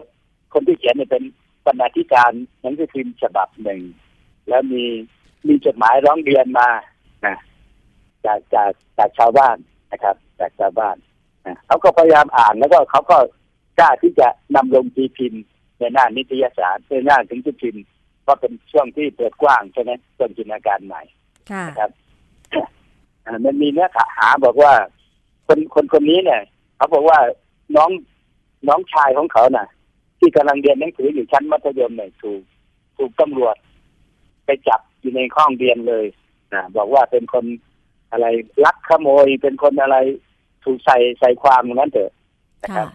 คนที่เขียนเนี่ยเป็นบรรณาธิการหนังสือพิมพ์ฉบับหนึ่งแล้วมีมีจดหมายร้องเรียนมานะ จากจากจากชาวบ้านนะครับ จากชาวบ้านนะเขาก็พยายามอ่านแล้วก็เขาก็กล้าที่จะนำลงตีพิมพ์ในหน้านิตยสารในหน้าถึงจุดพิมพ์เพราะเป็นช่วงที่เปิดกว้างใช่ไหมช่วงจินตนาการใหม่ค่ะนะครับอ่ามันมีเนื้อหาบอกว่า คนคนคนนี้เนี่ยเขาบอกว่าน้องน้องชายของเขาน่ะ ที่กำลังเรียนหนังสืออยู่ชั้นมัธยมเนี่ยถูกถูกตำรวจ ไปจับอยู่ในห้องเรียนเลยนะบอกว่าเป็นคน อะไรลักขโมยเป็นคนอะไรถูกใส่ใส่ความอย่างนั้นเถอะนะคค่ะรับ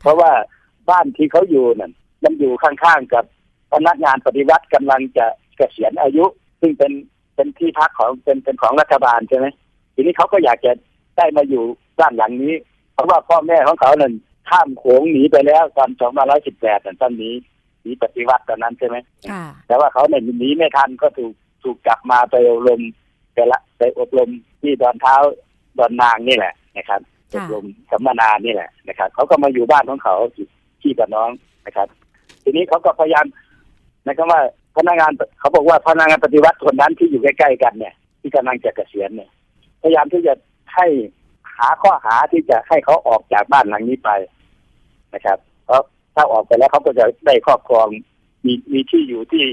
เพราะว่าบ้านที่เขาอยู่นั่นมันอยู่ข้างๆกับพนักงานปฏิวัติกำลังจะเกษียณอายุ ซึ่งเป็นเป็นที่พักของเป็นเป็นของรัฐบาลใช่ไหมทีนี้เขาก็อยากจะได้มาอยู่บ้านหลังนี้ เพราะว่าพ่อแม่ของเขานั่นข้ามโขงหนีไปแล้วตอน2518นั่นตอนนี้หนีปฏิวัติตอนนั้นใช่ไหมค่ะแต่ว่าเขาเนี่ยหนีไม่ทันก็ถูกถูกจับมาไปอบรม ไปละไปอบรมที่ดอนเท้าดอนนางนี่แหละนะครับค่ะอบรมสัมมนานี่แหละนะครับเขาก็มาอยู่บ้านของเขาที่กับน้องนะครับ ทีนี้เขาก็พยายามนะครับว่าพนักงานเขาบอกว่าพนักงานปฏิวัติคนนั้นที่อยู่ใกล้ๆกันเนี่ย ที่กำลังจะเกษียณเนี่ย พยายามที่จะให้หาข้อหาที่จะให้เขาออกจากบ้านหลังนี้ไปนะครับ เพราะถ้าออกไปแล้วเขาก็จะได้ครอบครองมีมีที่อยู่ที่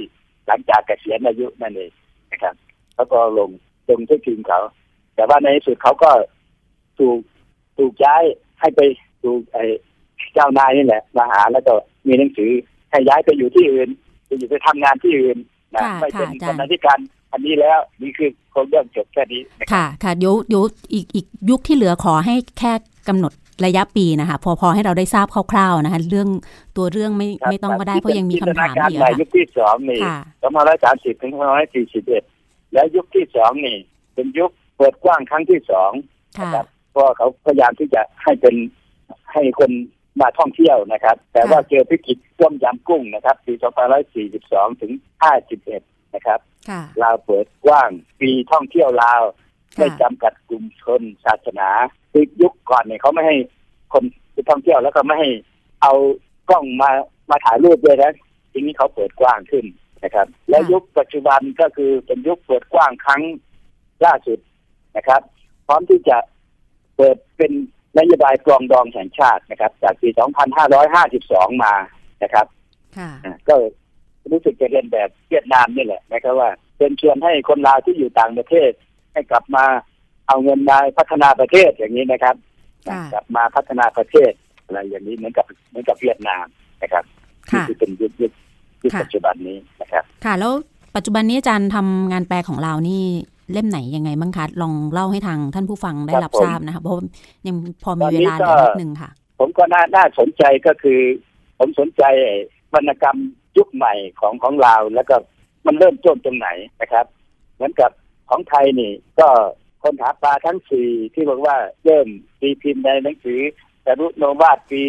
หลังจากเกษียณอายุนั่นเองนะครับเขาก็ลง ลงที่ทีมเขา แต่ว่าในที่สุดเขาก็ถูกถูกย้ายให้ไปถูกไอ้เจ้านายนี่แหละมาหาแล้วก็มีหนังสือให้ย้ายไปอยู่ที่อื่นไปอยู่ไปทำงานที่อื่นนะค่ะไม่เป็นค่ะอาจารย์บรรณาธิการอันนี้แล้วนี่คือโครงเรื่องจบแค่นี้นะครับค่ะค่ะเดี๋ยวเดี๋ยวอีกอีกยุคที่เหลือขอให้แค่กำหนดระยะปีนะคะพอพอให้เราได้ทราบคร่าวๆนะคะเรื่องตัวเรื่องไม่ครับไม่ต้องก็ได้เพราะยังมีคำถามจินตนกรอีกใหม่อะยุค่ะคที่สองนี่ค่ะสองพันร้อยสามสิบถึงสองพันร้อยสี่สิบเอ็ด แล้วยุคที่สองนี่ เป็นยุคเปิดกว้างครั้งที่สองค่ะนะครับเพราะว่าเขาพยายามที่จะให้เป็นให้คนมาท่องเที่ยวนะครับ แต่ว่าเจอพิกฤตต้มยำกุ้งนะครับ ปี 2542 ถึง 51 นะครับค่ะลาวเปิดกว้างปีท่องเที่ยวลาวไม่ค่ะจำกัดกลุ่มชนศาสนาคือยุคก่อนเนี่ยเขาไม่ให้คนไปท่องเที่ยวแล้วก็ไม่ให้เอากล้องมามาถ่ายรูปด้วยนะทีนี้เขาเปิดกว้างขึ้น นะครับ แล้วยุคปัจจุบันก็คือเป็นยุคเปิดกว้างครั้งล่าสุดนะครับ พร้อมที่จะเปิดเป็นนโยบายปรองดองแห่งชาตินะครับ จากปี 2552 มานะครับค่ะอะก็รู้สึกจะเรียนแบบเวียดนามนี่แหละนะครับว่าเชิญชวนให้คนลาวที่อยู่ต่างประเทศ ให้กลับมาเอาเงินมาพัฒนาประเทศอย่างนี้นะครับค่ะกลับมาพัฒนาประเทศอะไรอย่างนี้เหมือนกับเหมือนกับเวียดนามนะครับที่ค่ะที่เป็นยุค ยุคยุคค่ะปัจจุบันนี้นะครับค่ะแล้วปัจจุบันนี้อาจารย์ทำงานแปลของเรานี่เล่มไหนยังไงบ้างคะลองเล่าให้ทางท่านผู้ฟังได้ครับรับผมทราบนะคะเพราะว่ายังพอมีตอนเวนี้ลาเหลือก็นิดนึงค่ะ ผมก็น่าน่าสนใจก็คือ ผมสนใจวรรณกรรมยุคใหม่ของของลาวแล้วก็มันเริ่มต้นตรงไหนนะครับ เหมือนกับของไทยนี่ ก็คนหาปลาทั้งสี่ที่บอกว่าเริ่มตีพิมพ์ในหนังสือ จารุโนวาดปี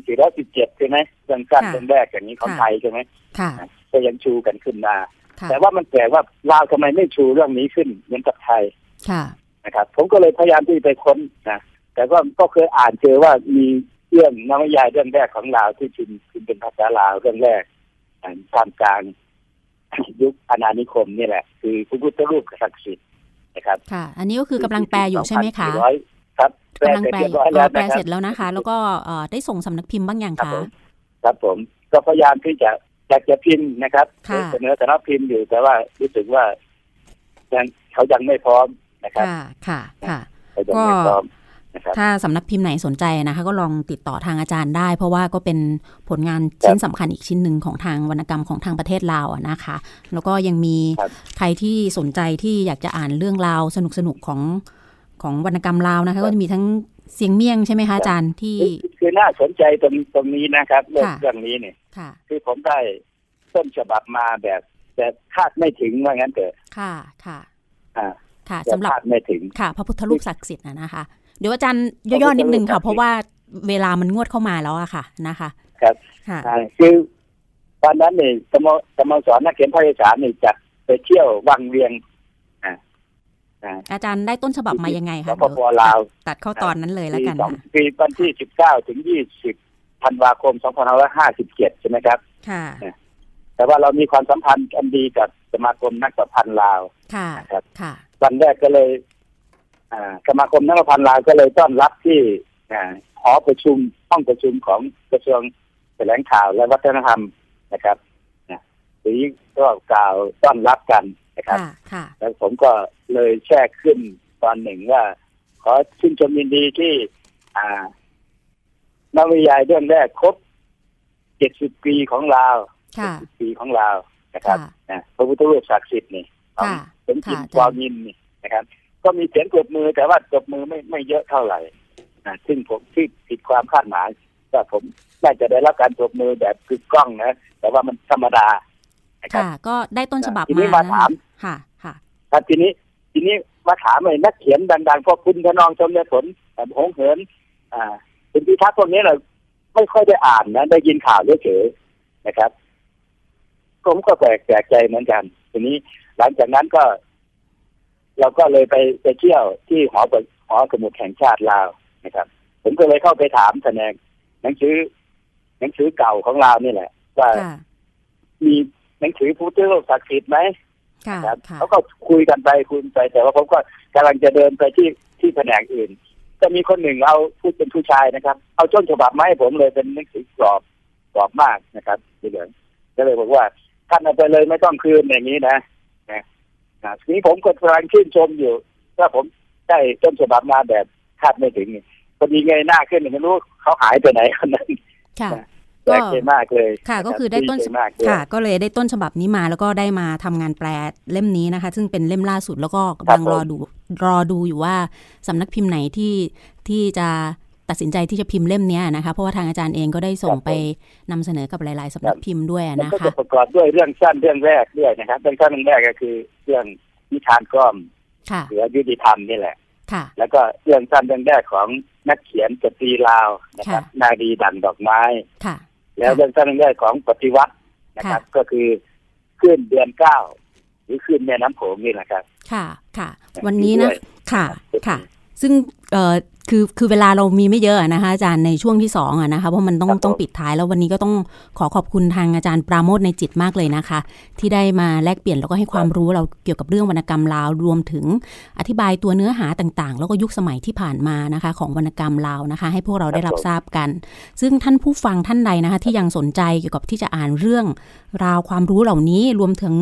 2417 ใช่ไหมเรื่องสั้นค่ะเรื่องแรกอย่างนี้ของค่ะไทยใช่ไหมค่ะก็ยังชูกันขึ้นมาค่ะแต่ว่ามันแปลกว่าลาวทำไมไม่ชูเรื่องนี้ขึ้นเหมือนกับไทยค่ะนะครับ ผมก็เลยพยายามที่ไปค้นนะแต่ว่าก็เคยอ่านเจอว่ามีเรื่องนวนิยายเรื่องแรกของลาวที่พิมพ์พิมพ์เป็นภาษาลาวเรื่องแรกอ่าท่ามกลางยุคอาณานิคมนี่แหละ คือพระพุทธรูปศักดิ์สิทธิ์นะครับค่ะอันนี้ก็คือกำลังแปลอยู่ใช่ไหมคะ2400 ครับแปลกำลังเสร็จแปลเรีอยบร้อยอ๋แล้อวแปลนะคเสรัร็จแล้วนะคะ แล้วก็เอ่อได้ส่งสำนักพิมพ์บ้างยังครับคะผมครับผมก็พยายามที่จะอยากจะพิมพ์นะครับค่ะเสนอสำนักพิมพ์อยู่แต่ว่ารู้สึกว่ายังเขายังไม่พร้อมนะครับ ค่ะค่ะค่ะก็ยังไม่พร้อมนะครับถ้าสำนักพิมพ์ไหนสนใจนะคะ ก็ลองติดต่อทางอาจารย์ได้ เพราะว่าก็เป็นผลงานชิ้นสำคัญอีกชิ้นหนึ่งของทางวรรณกรรมของทางประเทศลาวอะนะคะ แล้วก็ยังมีครับใครที่สนใจที่อยากจะอ่านเรื่องราวสนุกๆของ ของวรรณกรรมลาวนะคะ ก็จะมีทั้งเสียงเมี่ยงใช่ไหมคะอาจารย์ที่คือคือน่าสนใจตรงตรงนี้นะครับเรื่องค่ะเรื่องนี้เนี่ยค่ะคือผมได้ต้นฉบับมาแบบแบบคาดไม่ถึงว่างั้นเถอะค่ะค่ะ อ่า ค่ะแบบสำหรับคาดไม่ถึงค่ะ พระพุทธรูปศักดิ์สิทธิ์นะนะคะ เดี๋ยวอาจารย์ย่อๆนิดนึงค่ะ เพราะว่าเวลามันงวดเข้ามาแล้วอะค่ะนะคะ ครับค่ะอ่าคือตอนนั้นเนี่ยสโมสโมสรนักเขียนภาคอีสานนี่จัดไปเที่ยววังเวียงอ่า อ่าอาจารย์ได้ต้นฉบับมายังไงสคะปปลาวตัดเข้าตอนนั้นเลยแล้วปีกันสองค่ะปีวันที่สิบเก้าถึงยี่สิบธันวาคมสองพันห้าร้อยห้าสิบเจ็ดใช่ไหมครับ ค่ะ แต่ว่าเรามีความสัมพันธ์อันดีกับสมาคมนักประพันธ์ลาว ค่ะนะครับค่ะวันแรกก็เลยอ่าสมาคมนักประพันธ์ลาวก็เลยต้อนรับที่อ่าหอประชุมห้องประชุมของกระทรวงแถลงข่าวและวัฒนธรรมนะครับนะหรือก็กล่าวต้อนรับกัน นะครับค่ะค่ะแล้วผมก็เลยแช่ขึ้นตอนหนึ่งว่า ขอชื่นชมยินดีที่ อ่านวนิยายเรื่องแรกครบ70ปีของลาวค่ะ70ปีของลาวนะครับค่ะนะพระพุทธรูปศักดิ์สิทธิ์นี่ของค่ะสมจิตค่ะอาจารย์กวามินนี่นะครับ ก็มีเสียงปรบมือแต่ว่าปรบมือไม่ไม่เยอะเท่าไหร่นะซึ่งผมที่ผิดความคาดหมายว่าผมน่าจะได้รับการปรบมือแบบกึกก้องนะแต่ว่ามันธรรมดานะครับค่ะ ก็ได้ต้นฉบับทีนี้มามาถาม ค่ะค่ะครับทีนี้ทีนี้มาถามไอ้นักเขียนดังๆพวกคุณธนองชมยผลแบบหงเหิน อ่าคุณพิทักษ์พวกนี้เราไม่ค่อยได้อ่านนะได้ยินข่าวเฉยๆนะครับ ผมก็แปลกแปลกใจเหมือนกัน ทีนี้หลังจากนั้นก็ เราก็เลยไปไปเที่ยวที่หอประหอสมุดแห่งชาติลาวนะครับ ผมก็เลยเข้าไปถามแสดงหนังสือหนังสือเก่าของลาวนี่แหละ ว่าค่ะมีหนังสือพุทธโลกศักดิ์สิทธิ์ไหม ค่ะครับค่ะเขาก็คุยกันไปคุยกันไปแต่ว่าผมก็กำลังจะเดินไปที่ที่แผนกอื่น ก็มีคนหนึ่งเอาพูดเป็นผู้ชายนะครับ เอาต้นฉบับมาให้ผมเลยเป็นหนังสือกรอบกรอบมากนะครับสีเหลืองก็เลยบอกว่าท่านเอาไปเลยไม่ต้องคืนอย่างนี้นะนะนะทีนี้ผมก็กำลังชื่นชมอยู่ว่าผมได้ต้นฉบับมาแบบคาดไม่ถึงพอดีเงยหน้าขึ้นไม่รู้เขาหายไปไหนคนนั้น ค่ะแปลกใจมากเลยค่ะก็คือได้ต้นดีใจมากเลยค่ะ ก็เลยได้ต้นฉบับนี้มาแล้วก็ได้มาทำงานแปลเล่มนี้นะคะ ซึ่งเป็นเล่มล่าสุดแล้วก็กำลังรอดูรอดูอยู่ว่าสำนักพิมพ์ไหนที่ที่จะตัดสินใจที่จะพิมพ์เล่มเนี้ยนะคะ เพราะว่าทางอาจารย์เองก็ได้ส่งไปนำเสนอกับหลาย ๆสำนักพิมพ์ด้วยมันนะก็คะจะประกอบด้วยเรื่องสั้นเรื่องแรกด้วยนะครับเรื่องสั้นเรื่องแรกก็คือ เรื่องนิทานกล้อมค่ะหรือยุติธรรมนี่แหละค่ะ แล้วก็เรื่องสั้นเรื่องแรกของนักเขียนสตรีลาวนะครับค่ะนาดีดังดอกไม้ค่ะ แล้วเรื่องสั้นเรื่องแรกของปฏิวัตินะครับ ก็คือขึ้นเดือนเก้าหรือขึ้นแม่น้ำโขงนี่แหละครับ ค่ะค่ะ วันนี้นะด้วยค่ะค่ะ ซึ่งเอ่อคือคือเวลาเรามีไม่เยอะอะนะคะอาจารย์ในช่วงที่สองอะนะคะเพราะมันต้องครับผมต้องปิดท้ายแล้ววันนี้ก็ต้องขอขอบคุณทางอาจารย์ปราโมทในจิตมากเลยนะคะ ที่ได้มาแลกเปลี่ยนแล้วก็ให้ความรู้เราเกี่ยวกับเรื่องวรรณกรรมลาวรวมถึงอธิบายตัวเนื้อหาต่างๆ แล้วก็ยุคสมัยที่ผ่านมานะคะ ของวรรณกรรมลาวนะคะ ให้พวกเราได้รับทราบกัน ซึ่งท่านผู้ฟังท่านใดนะคะ ที่ยังสนใจเกี่ยวกับที่จะอ่านเรื่องราวความรู้เหล่านี้รวมถึง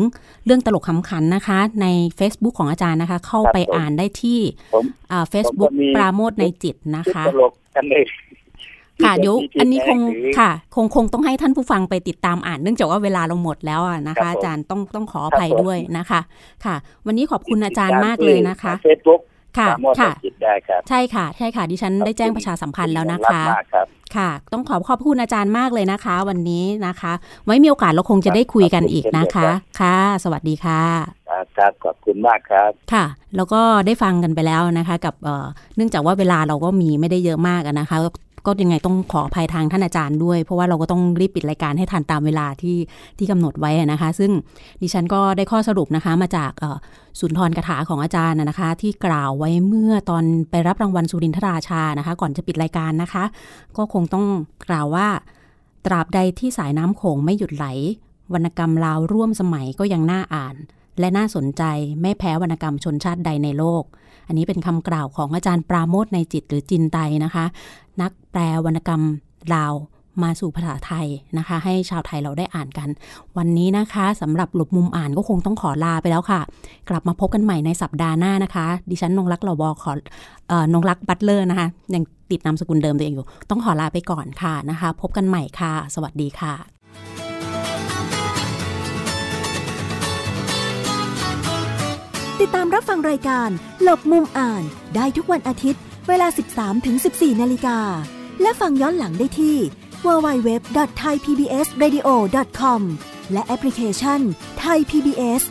เรื่องตลกขำขันนะคะ ใน Facebook ของอาจารย์นะคะ เข้าไปครับผมอ่านได้ที่ผมอ่า Facebook ผมก็มีปราโมทในจิตนะชุดคะตลกกันเลยค่ะเดี๋ยวอันนี้คงที่เป็นหนัสือค่ะ คงคงต้องให้ท่านผู้ฟังไปติดตามอ่านเนื่องจากว่าเวลาเราหมดแล้วอะนะครัคะบผมอาจารย์ต้องต้องขออครับภัยผมด้วยนะคะ ค่ะ วันนี้ขอบคุณอาจารย์มากเลยนะคะเฟซบุ๊กค่ะสามารถค่ะจิตได้ครับใช่ค่ะ ใช่ค่ะ ดิฉันได้แจ้งประชาสัมพันธ์แล้วนะคะรักมาก ครับค่ะ ต้องขอบขอบคุณอาจารย์มากเลยนะคะ วันนี้นะคะ ไว้มีโอกาสเราคงจะได้คุยกันอีกนะคะ ค่ะ สวัสดีค่ะครับขอบคุณมากครับ ค่ะ แล้วก็ได้ฟังกันไปแล้วนะคะ กับเอ่อเนื่องจากว่าเวลาเราก็มีไม่ได้เยอะมากอะนะคะ ก็ยังไงต้องขออภัยทางท่านอาจารย์ด้วย เพราะว่าเราก็ต้องรีบปิดรายการให้ทันตามเวลาที่ที่กำหนดไว้นะคะ ซึ่งดิฉันก็ได้ข้อสรุปนะคะมาจากสุนทรคาถาของอาจารย์นะนะคะ ที่กล่าวไว้เมื่อตอนไปรับรางวัลสุรินทราชานะคะ ก่อนจะปิดรายการนะคะ ก็คงต้องกล่าวว่า ตราบใดที่สายน้ำโขงไม่หยุดไหล วรรณกรรมลาวร่วมสมัยก็ยังน่าอ่าน และน่าสนใจไม่แพ้วรรณกรรมชนชาติใดในโลกอันนี้เป็นคำกล่าวของอาจารย์ปราโมทในจิตหรือจินไตนะคะ นักแปลวรรณกรรมลาวมาสู่ภาษาไทยนะคะ ให้ชาวไทยเราได้อ่านกัน วันนี้นะคะสำหรับหลบมุมอ่านก็คงต้องขอลาไปแล้วค่ะ กลับมาพบกันใหม่ในสัปดาห์หน้านะคะ ดิฉันนงรักเหล่าวอขอเอ่อนงรักบัตเลอร์นะคะยังติดนามสกุลเดิมตัวเองอยู่ ต้องขอลาไปก่อนค่ะนะคะ พบกันใหม่ค่ะ สวัสดีค่ะ ติดตามรับฟังรายการหลบมุมอ่านได้ทุกวันอาทิตย์ เวลา 13-14 นาฬิกา และฟังย้อนหลังได้ที่ www.thaipbsradio.com และแอปพลิเคชัน Thai PBS